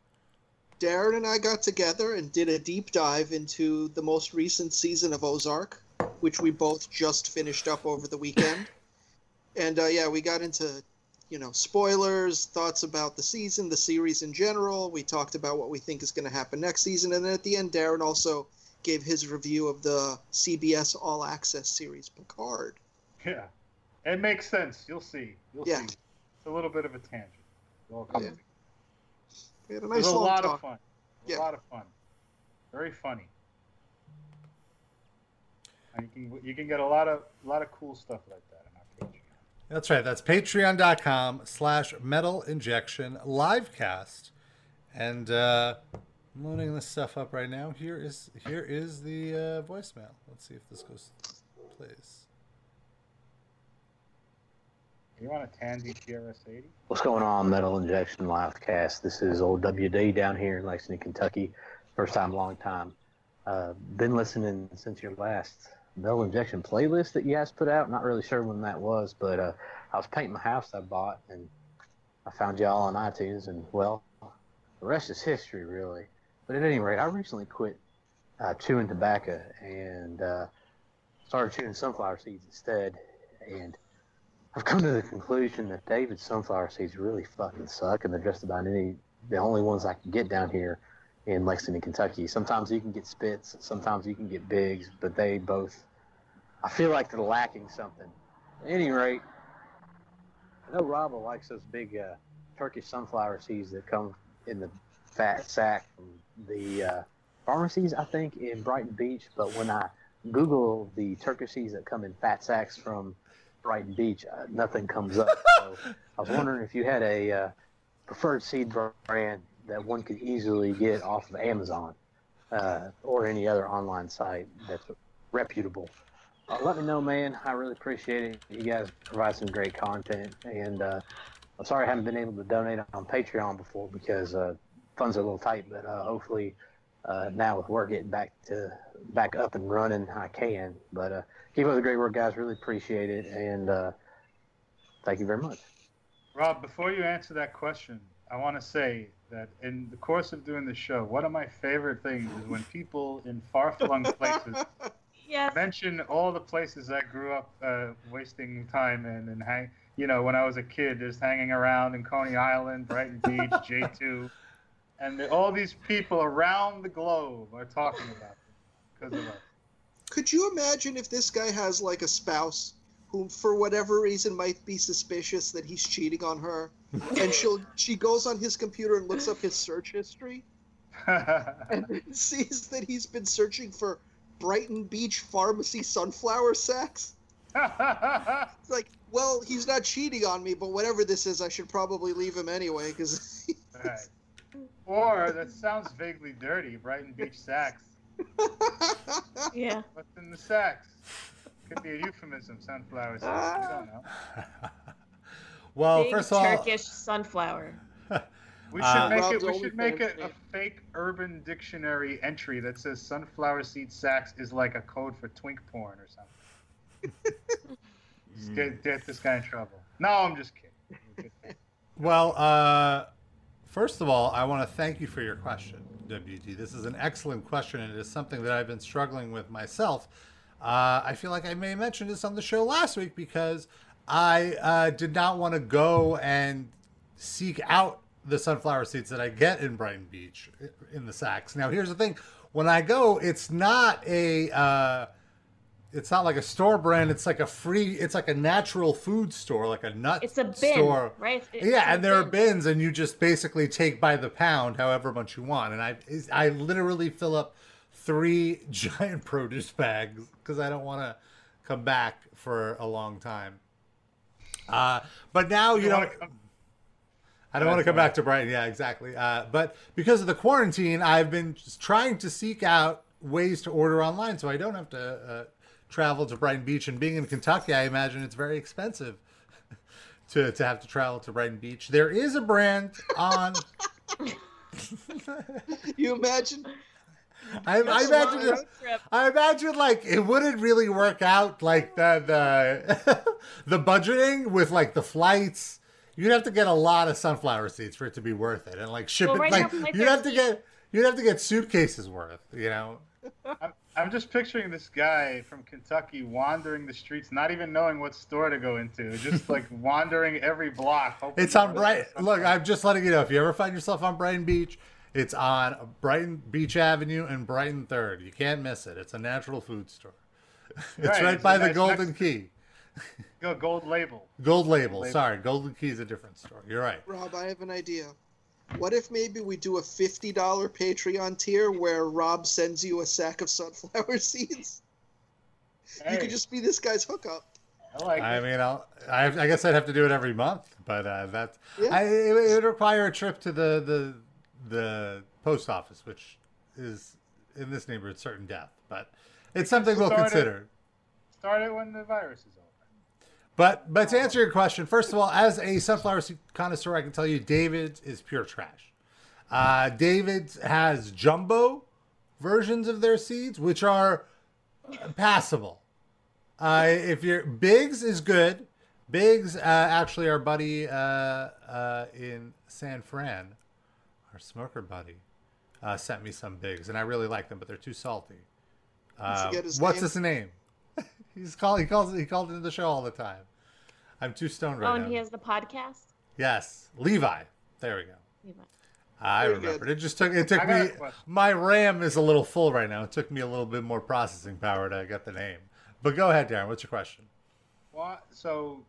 Darren and I got together and did a deep dive into the most recent season of Ozark, which we both just finished up over the weekend. and uh, yeah, we got into you know spoilers, thoughts about the season, the series in general. We talked about what we think is going to happen next season, and then at the end, Darren also gave his review of the CBS All Access series Picard.
Yeah, it makes sense. You'll see. You'll
Yeah.
see. It's a little bit of a tangent. Comes
Yeah.
Together.
We had a
It was a
long
lot
talk.
of fun.
Yeah.
A lot of fun. Very funny. And you can you can get a lot of a lot of cool stuff like that on our page.
That's right. That's patreon.com slash metal injection livecast. And uh, I'm loading this stuff up right now. Here is here is the uh, voicemail. Let's see if this goes plays.
You want a Tandy TRS 80?
What's going on, Metal Injection Livecast? This is old WD down here in Lexington, Kentucky. First time, long time. Uh, been listening since your last Metal Injection playlist that you guys put out. Not really sure when that was, but uh, I was painting my house I bought, and I found y'all on iTunes, and well, the rest is history, really. But at any rate, I recently quit uh, chewing tobacco and uh, started chewing sunflower seeds instead, and I've come to the conclusion that David's sunflower seeds really fucking suck, and they're just about any the only ones I can get down here in Lexington, Kentucky. Sometimes you can get Spitz, sometimes you can get bigs, but they both I feel like they're lacking something. At any rate, I know Robbo likes those big uh, Turkish sunflower seeds that come in the fat sack from the uh, pharmacies, I think, in Brighton Beach. But when I Google the Turkish seeds that come in fat sacks from Brighton Beach, uh, nothing comes up. So I was wondering if you had a uh, preferred seed brand that one could easily get off of Amazon uh, or any other online site that's reputable. Uh, let me know, man. I really appreciate it. You guys provide some great content, and uh, I'm sorry I haven't been able to donate on Patreon before because uh, funds are a little tight. But uh, hopefully uh, now with work getting back to back up and running, I can. But uh, keep up the great work, guys. Really appreciate it, and uh, thank you very much.
Rob, before you answer that question, I want to say that in the course of doing the show, one of my favorite things is when people in far-flung places
Yes.
mention all the places I grew up uh, wasting time in and hang. You know, when I was a kid, just hanging around in Coney Island, Brighton Beach, J2, and the, all these people around the globe are talking about them because of us.
Could you imagine if this guy has like a spouse who, for whatever reason, might be suspicious that he's cheating on her, and she'll she goes on his computer and looks up his search history and sees that he's been searching for Brighton Beach pharmacy sunflower sacks? It's like, well, he's not cheating on me, but whatever this is, I should probably leave him anyway because
Right. Or that sounds vaguely dirty. Brighton Beach sacks.
Yeah.
What's in the sacks? Could be a euphemism. Sunflower sacks. We don't know.
Well,
Big
first of all,
Turkish sunflower.
We should
Uh,
make
Rob's
it. We should make
fan's
a, a fake Urban Dictionary entry that says sunflower seed sacks is like a code for twink porn or something. Get, get this guy in trouble. No, I'm just kidding.
well, uh, first of all, I want to thank you for your question, WD. This is an excellent question, and it is something that I've been struggling with myself. Uh, I feel like I may have mentioned this on the show last week because I uh, did not want to go and seek out the sunflower seeds that I get in Brighton Beach in the sacks. Now, here's the thing: when I go, it's not a uh, it's not like a store brand. It's like a free. It's like a natural food store, like a nut
It's a bin,
store.
right? It's
yeah,
a
and there are bins, and you just basically take by the pound, however much you want. And I, I literally fill up three giant produce bags because I don't want to come back for a long time. Uh, but now you,
You
know.
come-
I don't want to come back to Brighton. Yeah, exactly. Uh, but because of the quarantine, I've been just trying to seek out ways to order online so I don't have to uh, travel to Brighton Beach. And being in Kentucky, I imagine it's very expensive to, to have to travel to Brighton Beach. There is a brand on.
you imagine
I, I imagine
long
it-
road trip.
I imagine like it wouldn't really work out like the the the budgeting with like the flights. You'd have to get a lot of sunflower seeds for it to be worth it, and like ship
Well,
it.
right
like
now,
you'd
are
have to get you'd have to get suitcases worth. You know.
I'm, I'm just picturing this guy from Kentucky wandering the streets, not even knowing what store to go into, just like wandering every block.
It's on
find
Brighton. Look, I'm just letting you know. If you ever find yourself on Brighton Beach, it's on Brighton Beach Avenue and Brighton Third. You can't miss it. It's a natural food store. It's
Right,
right,
it's
by the
nice
Golden
next-
Key.
Go gold label.
Gold label.
Label.
Sorry, Golden Key is a different store. You're right.
Rob, I have an idea. What if maybe we do a fifty dollar Patreon tier where Rob sends you a sack of sunflower seeds? You could just be this guy's hookup.
I like
I mean, I'll, I, I guess I'd have to do it every month, but uh, that's
Yeah.
I, it, it would require a trip to the, the the post office, which is in this neighborhood certain death. But it's something we'll
Start it.
consider.
Start it when the virus is over.
But but to answer your question, first of all, as a sunflower seed connoisseur, I can tell you David is pure trash. Uh, David's has jumbo versions of their seeds, which are passable. Uh, if you're Bigs is good. Bigs, uh, actually, our buddy uh, uh, in San Fran, our smoker buddy, uh, sent me some Bigs, and I really like them, but they're too salty. Uh, what's
name?
his name? He's called. He calls. He called into the show all the time. I'm too stoned right now.
Oh, and he has the podcast.
Yes, Levi. There we go.
Levi.
I
Very
remembered.
good.
It just took. It took me. My RAM is a little full right now. It took me a little bit more processing power to get the name. But go ahead, Darren. What's your question?
What? So,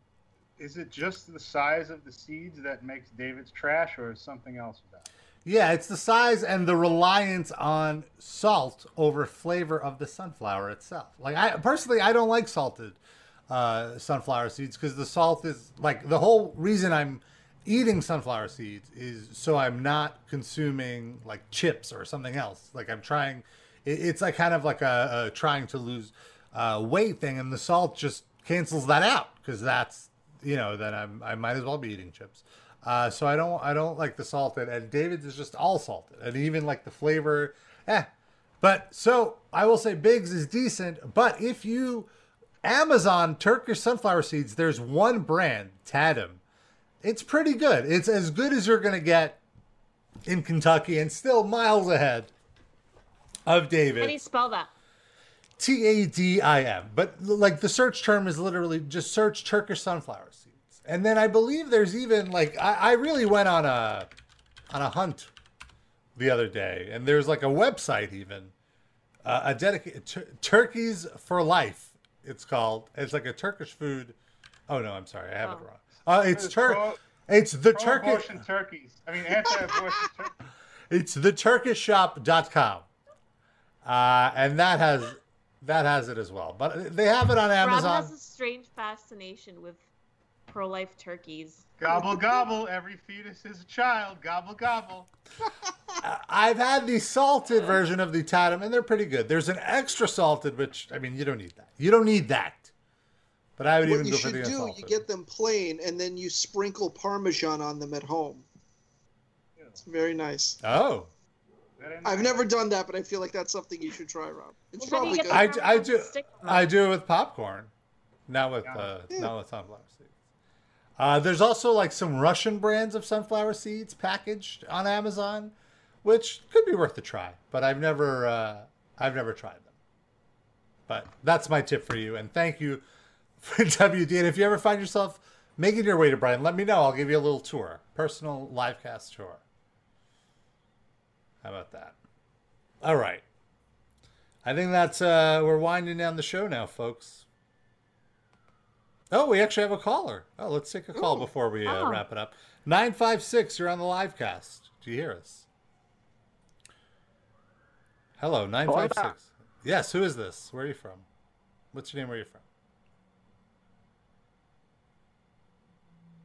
is it just the size of the seeds that makes David's trash, or is something else about it?
Yeah, it's the size and the reliance on salt over flavor of the sunflower itself. Like I personally, I don't like salted uh, sunflower seeds because the salt is like the whole reason I'm eating sunflower seeds is so I'm not consuming like chips or something else. Like I'm trying, it, it's like kind of like a, a trying to lose uh, weight thing, and the salt just cancels that out because that's you know then I'm I might as well be eating chips. Uh, so I don't I don't like the salted, and David's is just all salted, and even like the flavor, eh. But so I will say Bigs is decent, but if you Amazon Turkish sunflower seeds, there's one brand, Tadim. It's pretty good. It's as good as you're gonna get in Kentucky, and still miles ahead of David.
How do you spell that?
T A D I M. But like the search term is literally just search Turkish sunflower seeds. And then I believe there's even like I, I really went on a on a hunt the other day, and there's like a website even uh, a dedicated tur- turkeys for life. It's called. It's like a Turkish food. Oh no, I'm sorry, I have it
Oh.
wrong. Uh, it's
It's
Turk. It's the Turkish.
Pro-abortion turkeys. I mean, anti-abortion turkeys.
It's theturkishshop.com. Uh, and that has that has it as well. But they have it on
Rob
Amazon.
has a strange fascination with pro-life turkeys.
Gobble gobble. Every fetus is a child. Gobble gobble.
I've had the salted version of the Tadim, and they're pretty good. There's an extra salted, which I mean, you don't need that. You don't need that. But I would
What
even
you
go for
should
the
do,
unsalted.
you get them plain, and then you sprinkle Parmesan on them at home. Yeah. It's very nice.
Oh,
I've never done that, but I feel like that's something you should try, Rob. It's
Well,
probably good.
I, I do. I
it.
do it with popcorn, not with uh,
Yeah.
not with sunflower seeds. Uh, there's also like some Russian brands of sunflower seeds packaged on Amazon, which could be worth a try. But I've never uh, I've never tried them. But that's my tip for you, and thank you for WD. And if you ever find yourself making your way to Brighton, let me know. I'll give you a little tour, personal live cast tour. How about that? All right. I think that's uh we're winding down the show now, folks. Oh, we actually have a caller. Oh, let's take a call
Ooh.
before we uh,
Oh.
wrap it up. 956, you're on the live cast. Do you hear us? Hello, 956. Yes, who is this? Where are you from? What's your name? Where are you from?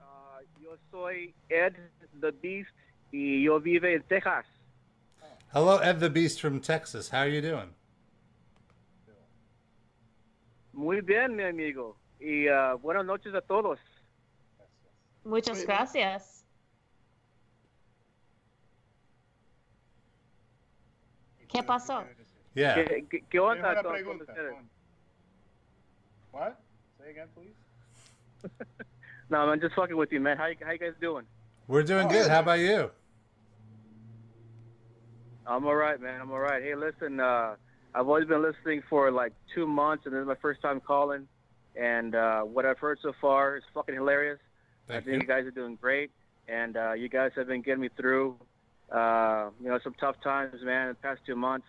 Ah, yo soy Ed the Beast y yo vive en Texas.
Hello, Ed the Beast from Texas. How are you doing?
Muy bien, mi amigo. Y ah, buenas noches a todos.
Muchas gracias. ¿Qué pasó?
Yeah.
¿Qué, qué, qué onda
una
con, con
pregunta,
ustedes?
con- What? Say again, please.
No, I'm just fucking with you, man. How you, how you guys doing?
We're doing good. How about you?
I'm all right, man. I'm all right. Hey, listen, uh, I've always been listening for like two months, and this is my first time calling. And uh, what I've heard so far is fucking hilarious. I think
you.
you guys are doing great, and uh, you guys have been getting me through, uh, you know, some tough times, man. In the past two months,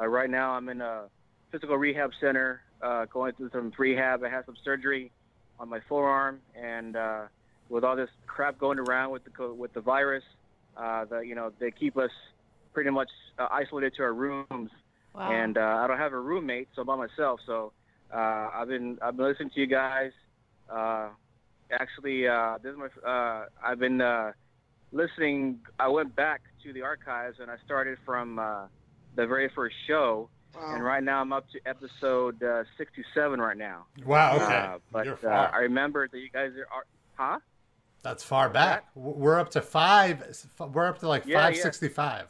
uh, right now I'm in a physical rehab center, uh, going through some rehab. I had some surgery on my forearm, and uh, with all this crap going around with the with the virus, uh, the you know they keep us pretty much uh, isolated to our rooms,
Wow.
and uh, I don't have a roommate, so I'm by myself. So uh, I've been I've been listening to you guys. Uh, actually, uh, this is my uh, I've been uh, listening. I went back to the archives and I started from uh, the very first show. Wow. And right now I'm up to episode uh, 67 right now.
Wow, okay.
Uh, but
You're
uh,
far.
I remember that you guys are, are huh?
That's far back. W- We're up to five. We're up to like
Yeah, yeah.
five sixty-five.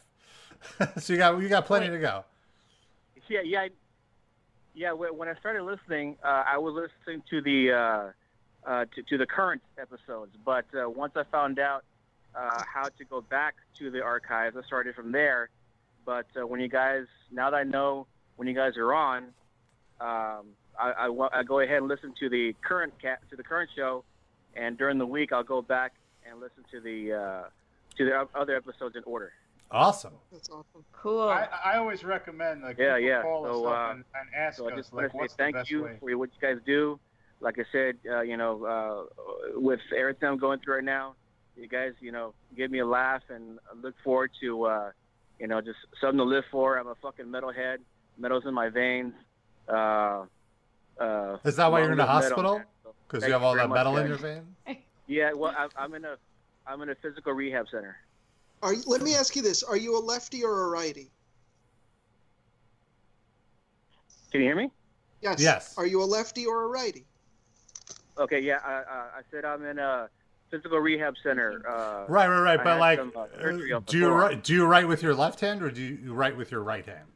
so you got you got plenty to go.
Yeah, yeah, I- yeah. When I started listening, uh, I was listening to the uh, uh, to, to the current episodes. But uh, once I found out uh, how to go back to the archives, I started from there. But uh, when you guys, now that I know when you guys are on, um, I, I, I go ahead and listen to the current cat to the current show, and during the week I'll go back and listen to the to the other episodes in order.
Awesome.
That's awesome.
Cool.
I, I always recommend like
Yeah,
people
yeah.
call us
So,
up
uh,
and, and ask
so I
us
just want
like
to say
what's
thank you
way.
for what you guys do. Like I said, uh, you know, uh, with everything I'm going through right now, you guys, you know, give me a laugh and I look forward to, uh, you know, just something to live for. I'm a fucking metalhead. Metal's in my veins. Uh, uh,
Is that why you're in the
long live metal,
hospital?
man. So
Because you have all
very
that
much,
metal in
guys.
your veins.
Yeah, well, I'm, I'm in a, I'm in a physical rehab center.
Are you, let me ask you this: Are you a lefty or a righty?
Can you hear me?
Yes.
Yes.
Are you a lefty or a righty?
Okay, yeah, I, uh, I said I'm in a physical rehab center. Uh,
Right, right, right.
I
But like,
some, uh,
uh,
surgery on the
do you
forearm.
write, do you write with your left hand or do you write with your right hand?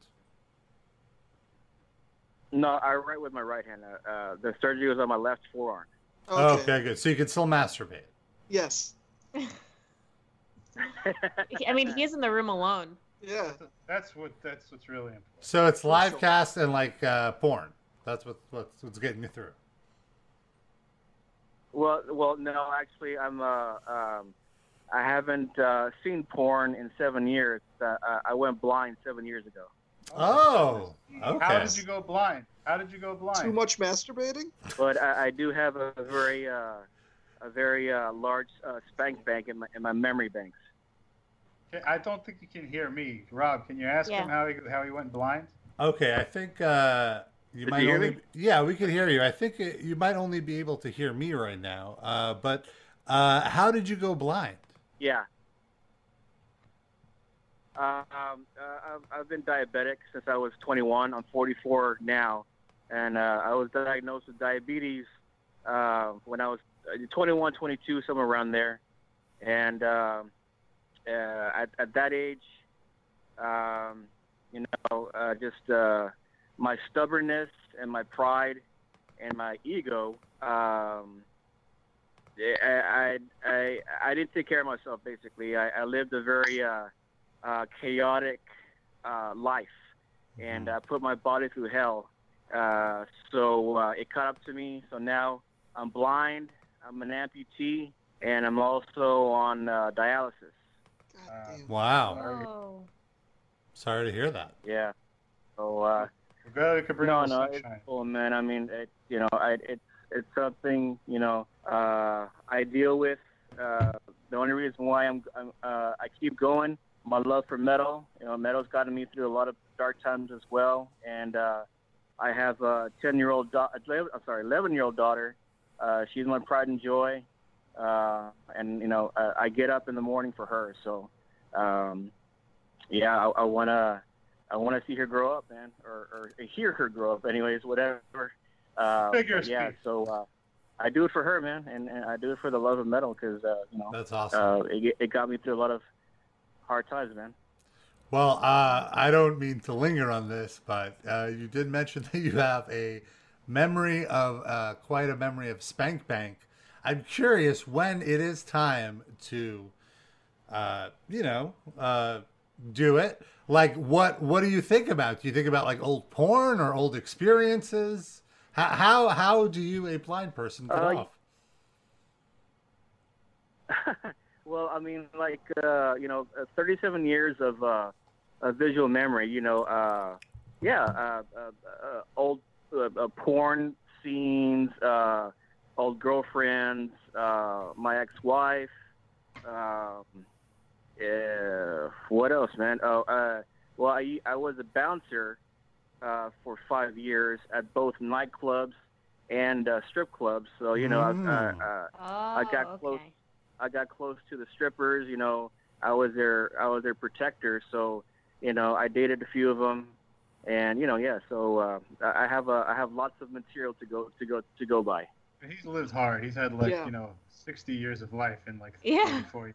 No, I write with my right hand. Uh, uh, the surgery was on my left forearm.
Okay. good. So you can still masturbate.
Yes.
I mean, he's in the room alone.
Yeah.
That's what that's what's really important.
So it's live cast and like uh, porn. That's what what's, what's getting you through.
Well, well, no, actually, I'm. Uh, um, I haven't uh, seen porn in seven years. Uh, uh, I went blind seven years ago.
Oh, okay.
How did you go blind? How did you go blind?
Too much masturbating?
But I, I do have a very, uh, a very uh, large uh, spank bank in my in my memory banks.
Okay, I don't think you can hear me. Rob, can you ask
Yeah.
him how he how he went blind?
Okay, I think uh, you
Did
might
you hear
only.
me?
Yeah, we can hear you. I think it, you might only be able to hear me right now. Uh, but uh, how did you go blind?
Yeah. Um, uh, I've, I've been diabetic since I was 21. I'm 44 now, and uh, I was diagnosed with diabetes uh, when I was uh, 21, 22, somewhere around there. And um uh, at, at that age, um, you know, uh, just uh, my stubbornness and my pride and my ego. Um, I, I, I, I didn't take care of myself. Basically, I, I lived a very uh, uh, chaotic uh, life, and I put my body through hell. Uh, so uh, it caught up to me. So now I'm blind. I'm an amputee, and I'm also on uh, dialysis.
Wow.
Oh.
Sorry to hear that.
Yeah. So uh,
glad it could bring
no,
the
no, it's cool, man. I mean, it, you know, I, it's it's something you know uh, I deal with. Uh, the only reason why I'm, I'm uh, I keep going, my love for metal. You know, metal's gotten me through a lot of dark times as well. And uh, I have a ten-year-old, do- I'm sorry, eleven-year-old daughter. Uh, she's my pride and joy. Uh, and you know, I, I get up in the morning for her. So, um, yeah, I, I wanna, I wanna see her grow up, man, or, or hear her grow up. Anyways, whatever. Uh,
Figure
yeah, so uh, I do it for her, man, and, and I do it for the love of metal because uh, you know
That's awesome.
Uh, it, it got me through a lot of hard times, man.
Well, uh, I don't mean to linger on this, but uh, you did mention that you have a memory of uh, quite a memory of Spank Bank. I'm curious when it is time to, uh, you know, uh, do it. Like, what what do you think about? Do you think about like old porn or old experiences? How how, how do you, a blind person, get
Uh,
off?
well, I mean, like uh, you know, uh, 37 years of uh, of visual memory. You know, uh, yeah, uh, uh, uh, old uh, uh, porn scenes, uh, old girlfriends, uh, my ex-wife. Um, uh, what else, man? Oh, uh, well, I I was a bouncer uh, for five years at both nightclubs and uh, strip clubs. So you know,
Mm.
I, uh, uh, I got
Oh,
close. I got close to the strippers. You know, I was their I was their protector. So you know, I dated a few of them, and you know, yeah. So uh, I I have a I have lots of material to go to go to go by.
He's lived hard. He's had like
Yeah.
you know 60 years of life in like
Yeah.
34 years.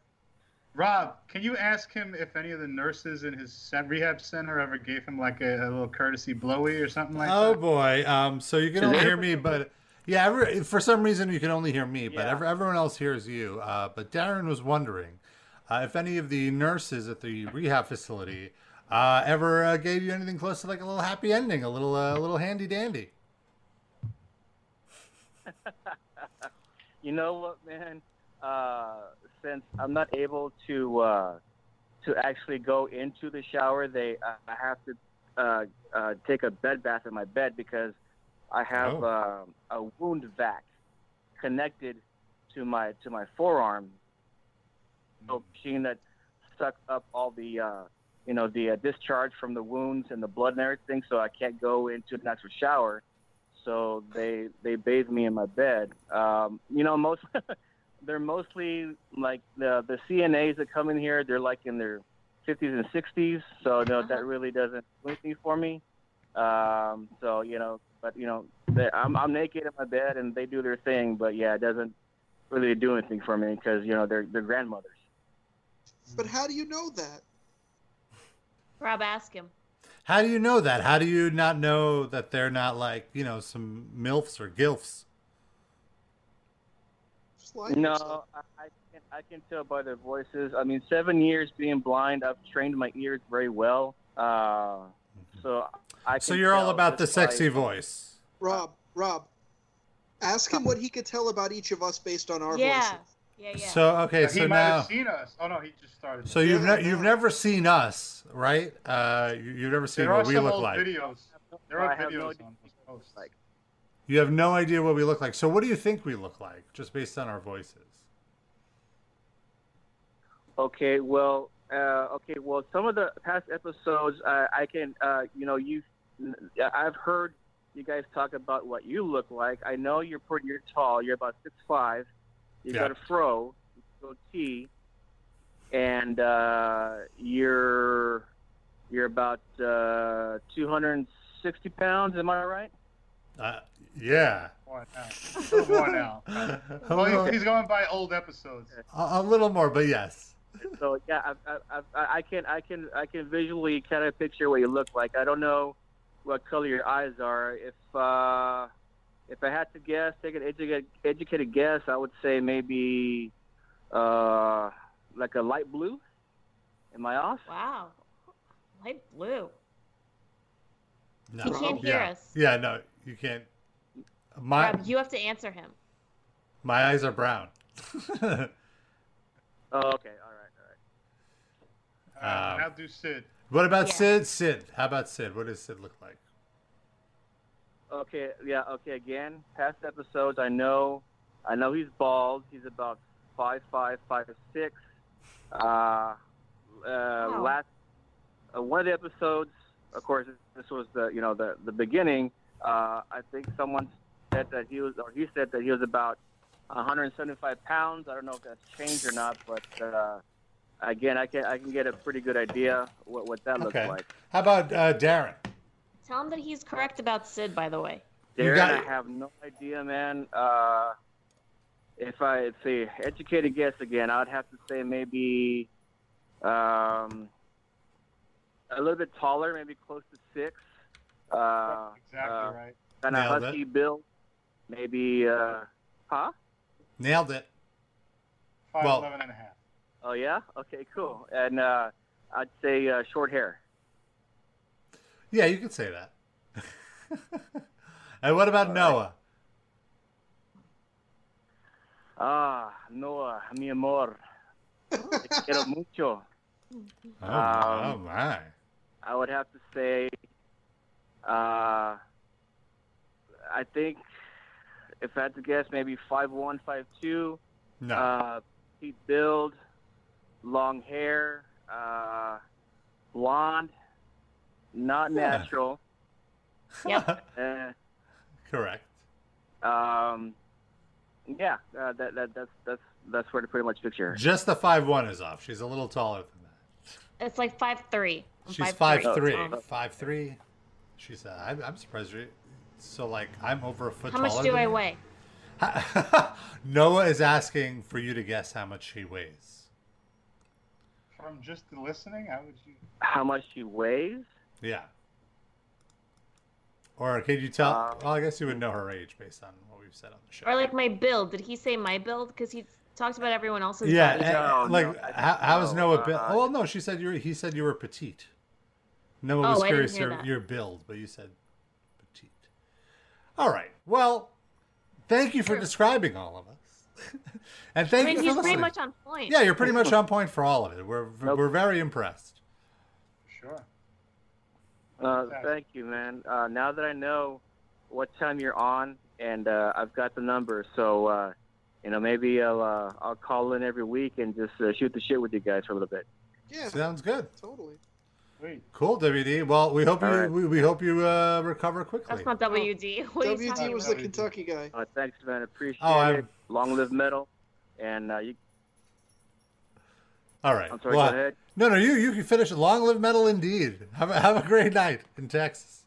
Rob, can you ask him if any of the nurses in his rehab center ever gave him like a, a little courtesy blowy or something like
oh
that?
Oh boy. Um, so you can only hear me, but yeah, every, for some reason you can only hear me, but every, everyone else hears you. Uh, but Darren was wondering uh, if any of the nurses at the rehab facility uh, ever uh, gave you anything close to like a little happy ending, a little uh, a little handy dandy.
You know what, man? Uh, since I'm not able to uh, to actually go into the shower, they I I have to uh, uh, take a bed bath in my bed because I have
Oh.
um a wound vac connected to my to my forearm. So machine that sucks up all the uh, you know the uh, discharge from the wounds and the blood and everything, so I can't go into an actual shower. So they they bathe me in my bed. Um, you know, most they're mostly like the the CNAs that come in here. They're like in their 50s and 60s, so no, that really doesn't do anything for me. Um, so you know, but you know, they, I'm I'm naked in my bed and they do their thing, but yeah, it doesn't really do anything for me because you know they're they're grandmothers.
But how do you know that?
Rob, ask him.
How do you know that? How do you not know that they're not like you know some milfs or gilfs?
No, I, I can I can tell by their voices. I mean, seven years being blind, I've trained my ears very well. Uh, so I.
So you're all about the
just by-
sexy voice.
Rob, Rob, ask him what he could tell about each of us based on our
Yeah.
voices.
Yeah, yeah.
So okay,
he
so
might
now
have seen us. Oh no, he just started.
so you've ne- you've never seen us, right? Uh, you- you've never seen
there
what we
some
look
old
like.
videos. There are
have no
videos
idea
on those posts.
Like,
You have no idea what we look like. So what do you think we look like, just based on our voices?
Okay, well, uh, okay, well, some of the past episodes, uh, I can, uh, you know, you, I've heard you guys talk about what you look like. I know you're pretty, you're tall. You're about six five. You
Yeah.
got a fro, goatee, and uh, you're you're about uh, 260 pounds. Am I right?
Uh, yeah,
More now. A little more now. well, he's, he's going by old episodes.
a, a little more, but yes.
So yeah, I, I, I, I can I can I can visually kind of picture what you look like. I don't know what color your eyes are. If uh, if I had to guess, take an educated, educated guess, I would say maybe uh, like a light blue. Am I off?
Wow. Light blue.
No.
He can't hear
yeah.
us.
Yeah, no, you can't. My
Rob, you have to answer him.
my eyes are brown.
Oh, okay, all right, all right.
Um,
now do Sid.
What about
Yeah.
Sid? Sid. How about Sid? What does Sid look like?
Okay, yeah, okay. Again, past episodes, I know, I know he's bald. He's about five five, five six. Uh, uh, last uh, one of the episodes, of course, this was the you know the the beginning. Uh, I think someone said that he was, or he said that he was about 175 pounds. I don't know if that's changed or not, but uh, again, I can I can get a pretty good idea what what that looks
Okay.
like.
How about uh, Darren?
Tell him that he's correct about Sid, by the way.
You
Darren,
got
I have no idea, man. Uh, if I if say educated guess again, I'd have to say maybe um, a little bit taller, maybe close to six. Uh,
Exactly
uh,
right.
Kind of
Nailed
husky
it.
build. Maybe, uh, huh?
Nailed it.
Five
Well-
eleven and a half.
Oh yeah. Okay, cool. And uh, I'd say uh, short hair.
Yeah, you could say that. and what about Noah?
Ah, Noah, mi amor. Te quiero mucho.
Oh,
Um,
oh my.
I would have to say, uh, I think if I had to guess, maybe five one, five two.
No.
Uh, petite build, long hair, uh, blonde, not
Yeah.
natural.
Yep.
Uh,
Correct.
um, yeah, uh, that, that that's that's that's where to pretty much picture. her.
Just the five one is off. She's a little taller than that.
It's like five three.
She's five three.
Um,
Five three. She's. said, I'm, I'm surprised. You, so like I'm over a foot
How much do
than
I
you.
weigh?
Noah is asking for you to guess how much she weighs.
From just listening, how would you?
How much she weighs?
Yeah. Or could you tell?
Uh,
well, I guess you would know her age based on what we've said on the show.
Or like my build. Did he say my build? Because he talked about everyone else's.
yeah,
body.
eh, like how, how is
no,
Noah built?
uh,
oh well, no, she said you were. He said you were petite. Noah
Oh,
was curious your,
that.
your build, but you said petite. All right. Well, thank you for describing all of us, and
I
thank
mean,
you for
he's
listening.
pretty much on point.
Yeah, you're pretty much on point for all of it. We're we're very impressed.
Sure.
Uh, thank you, man. Uh, now that I know what time you're on, and uh, I've got the number, so uh, you know maybe I'll uh, I'll call in every week and just uh, shoot the shit with you guys for a little bit.
Yeah.
Sounds good.
Totally.
Sweet.
Cool, WD. Well, we hope you
All right.
we, we hope you uh, recover quickly.
That's not WD. What
WD was
about?
the Kentucky guy.
Uh, thanks, man. Appreciate
Oh, I'm-
it. Long live metal. And uh, you,
All right.
I'm sorry.
Well,
go ahead.
No, no, you you can finish. Long live metal, indeed. Have a, have a great night in Texas.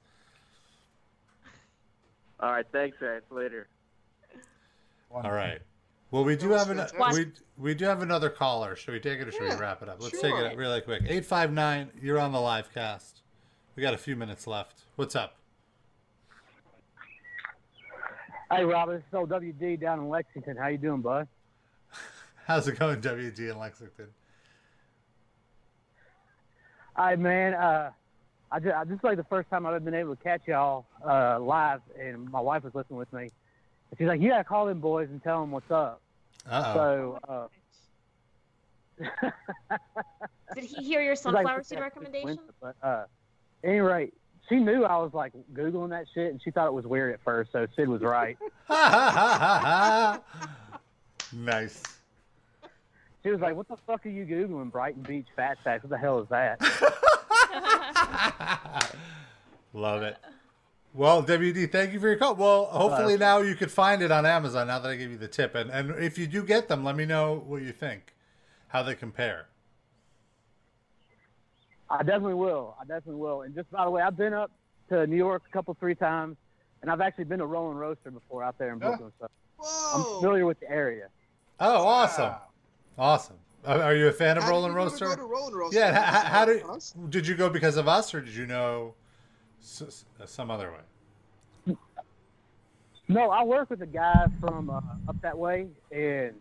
All right. Thanks, guys. Later.
All right. Well, we do have an, we we do have another caller. Should we take it or should
Yeah,
we wrap it up? Let's
sure.
take it really quick. Eight five nine. You're on the live cast. We got a few minutes left. What's up?
Hey, Robert, It's is old WD down in Lexington. How you doing, bud?
How's it going, WD in Lexington?
Hey, man, uh, I just, I just like the first time I've been able to catch y'all uh, live, and my wife was listening with me. And she's like, "You gotta call them boys and tell them what's up."
Uh-oh.
So, uh,
Did he hear your
she's like,
sunflower seed recommendation?
But uh, any rate, she knew I was like googling that shit, and she thought it was weird at first. So Sid was right.
nice.
She was like, "What the fuck are you googling? Brighton Beach fat sacks? What the hell is that?"
Love it. Well, WD, thank you for your call. Well, hopefully
Uh,
now you could find it on Amazon now that I gave you the tip. And and if you do get them, let me know what you think, how they compare.
I definitely will. I definitely will. And just by the way, I've been up to New York a couple, three times, and I've actually been to Roll-N-Roaster before out there in Brooklyn. So I'm familiar with the area.
Oh, awesome, awesome. Are are you a fan of
How did
Rolling
you go to
Roaster?
go to Roll-N-Roaster?
Yeah. How,
Just
how did did you go because of us, or did you know s- s- some other way?
No, I work with a guy from uh, up that way, and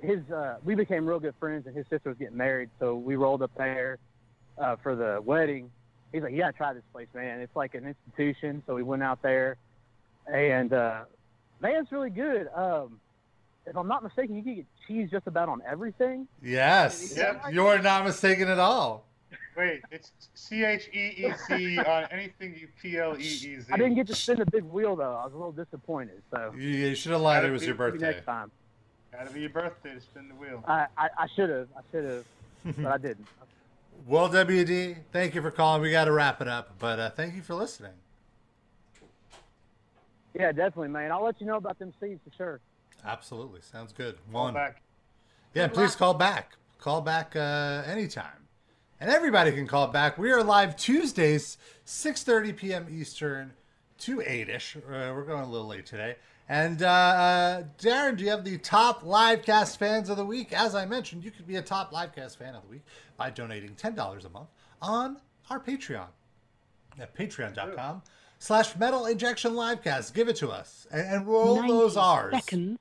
his uh, we became real good friends, and his sister was getting married, so we rolled up there uh, for the wedding. He's like, "You gotta try this place, man. It's like an institution." So we went out there, and uh, man, it's really good. Um, if I'm not mistaken, you can get cheese just about on everything.
Yes.
Yep.
You're not mistaken at all.
Wait, it's C H E E C on anything you P L E E Z.
I didn't get to spin the big wheel though. I was a little disappointed. So
You, you should have lied. It was your birthday.
next time.
Gotta be your birthday to spin the wheel.
I I, I should have. I should have, but I didn't.
Well, WD, thank you for calling. We got to wrap it up, but uh, thank you for listening.
Yeah, definitely, man. I'll let you know about them seeds for sure.
Absolutely, sounds good.
Call back.
Yeah, please call back. Call back uh, anytime, and everybody can call back. We are live Tuesdays, six thirty p.m. Eastern to eight ish. Uh, we're going a little late today. And uh, uh, Darren, do you have the top livecast fans of the week? As I mentioned, you could be a top livecast fan of the week by donating ten dollars a month on our Patreon at patreon.com slash metal injection livecast. Give it to us and, and roll those R's.
seconds.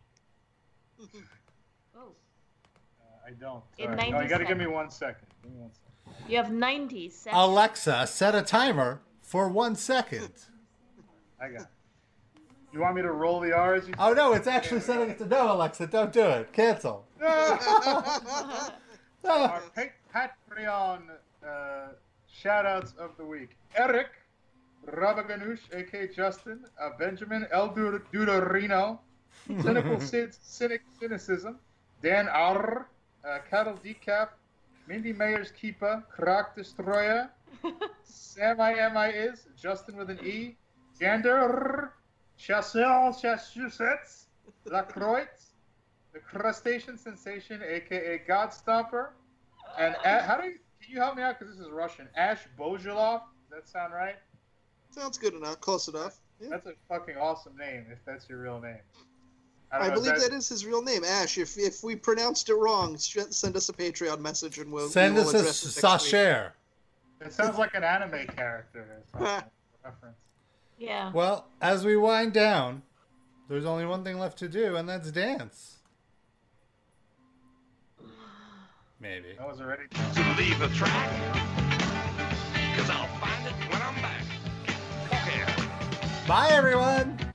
I don't.
In
Sorry. No, you got to give me one second. Give me one second.
You have 90 seconds.
Alexa, set a timer for one second.
I got. It. You want me to roll the R's? You
Oh no, it's actually setting it to no, Alexa. Don't do it. Cancel.
Our Patreon uh, shout-outs of the week. Eric, Rabaganush, aka Justin, uh, Benjamin, El Dur- Dudorino, Cynical Sid, Cynic Cynicism, Dan R, uh, Cattle Decaf, Mindy Mayer's Keeper, Krak Destroyer, Sam I Am I Is, Justin with an E, Gander, Chasseur Chasseurs, Lacroix, the crustacean sensation, aka God Stomper, and A- how do you can you help me out because this is Russian? Ash Bozilov. Does that sound right?
Sounds good enough. Close enough.
That's a fucking awesome name if that's your real name. Don't
I,
know if
believe that is his real name, Ash. If if we pronounced it wrong, send us a Patreon message and we'll
Send
we will
us a
address it next week.
sachet.
It sounds like an anime character reference.
Yeah.
Well, as we wind down, there's only one thing left to do, and that's dance. Maybe.
I was already.
to leave a track. Cause I'll find it when I'm back. Okay.
Bye, everyone.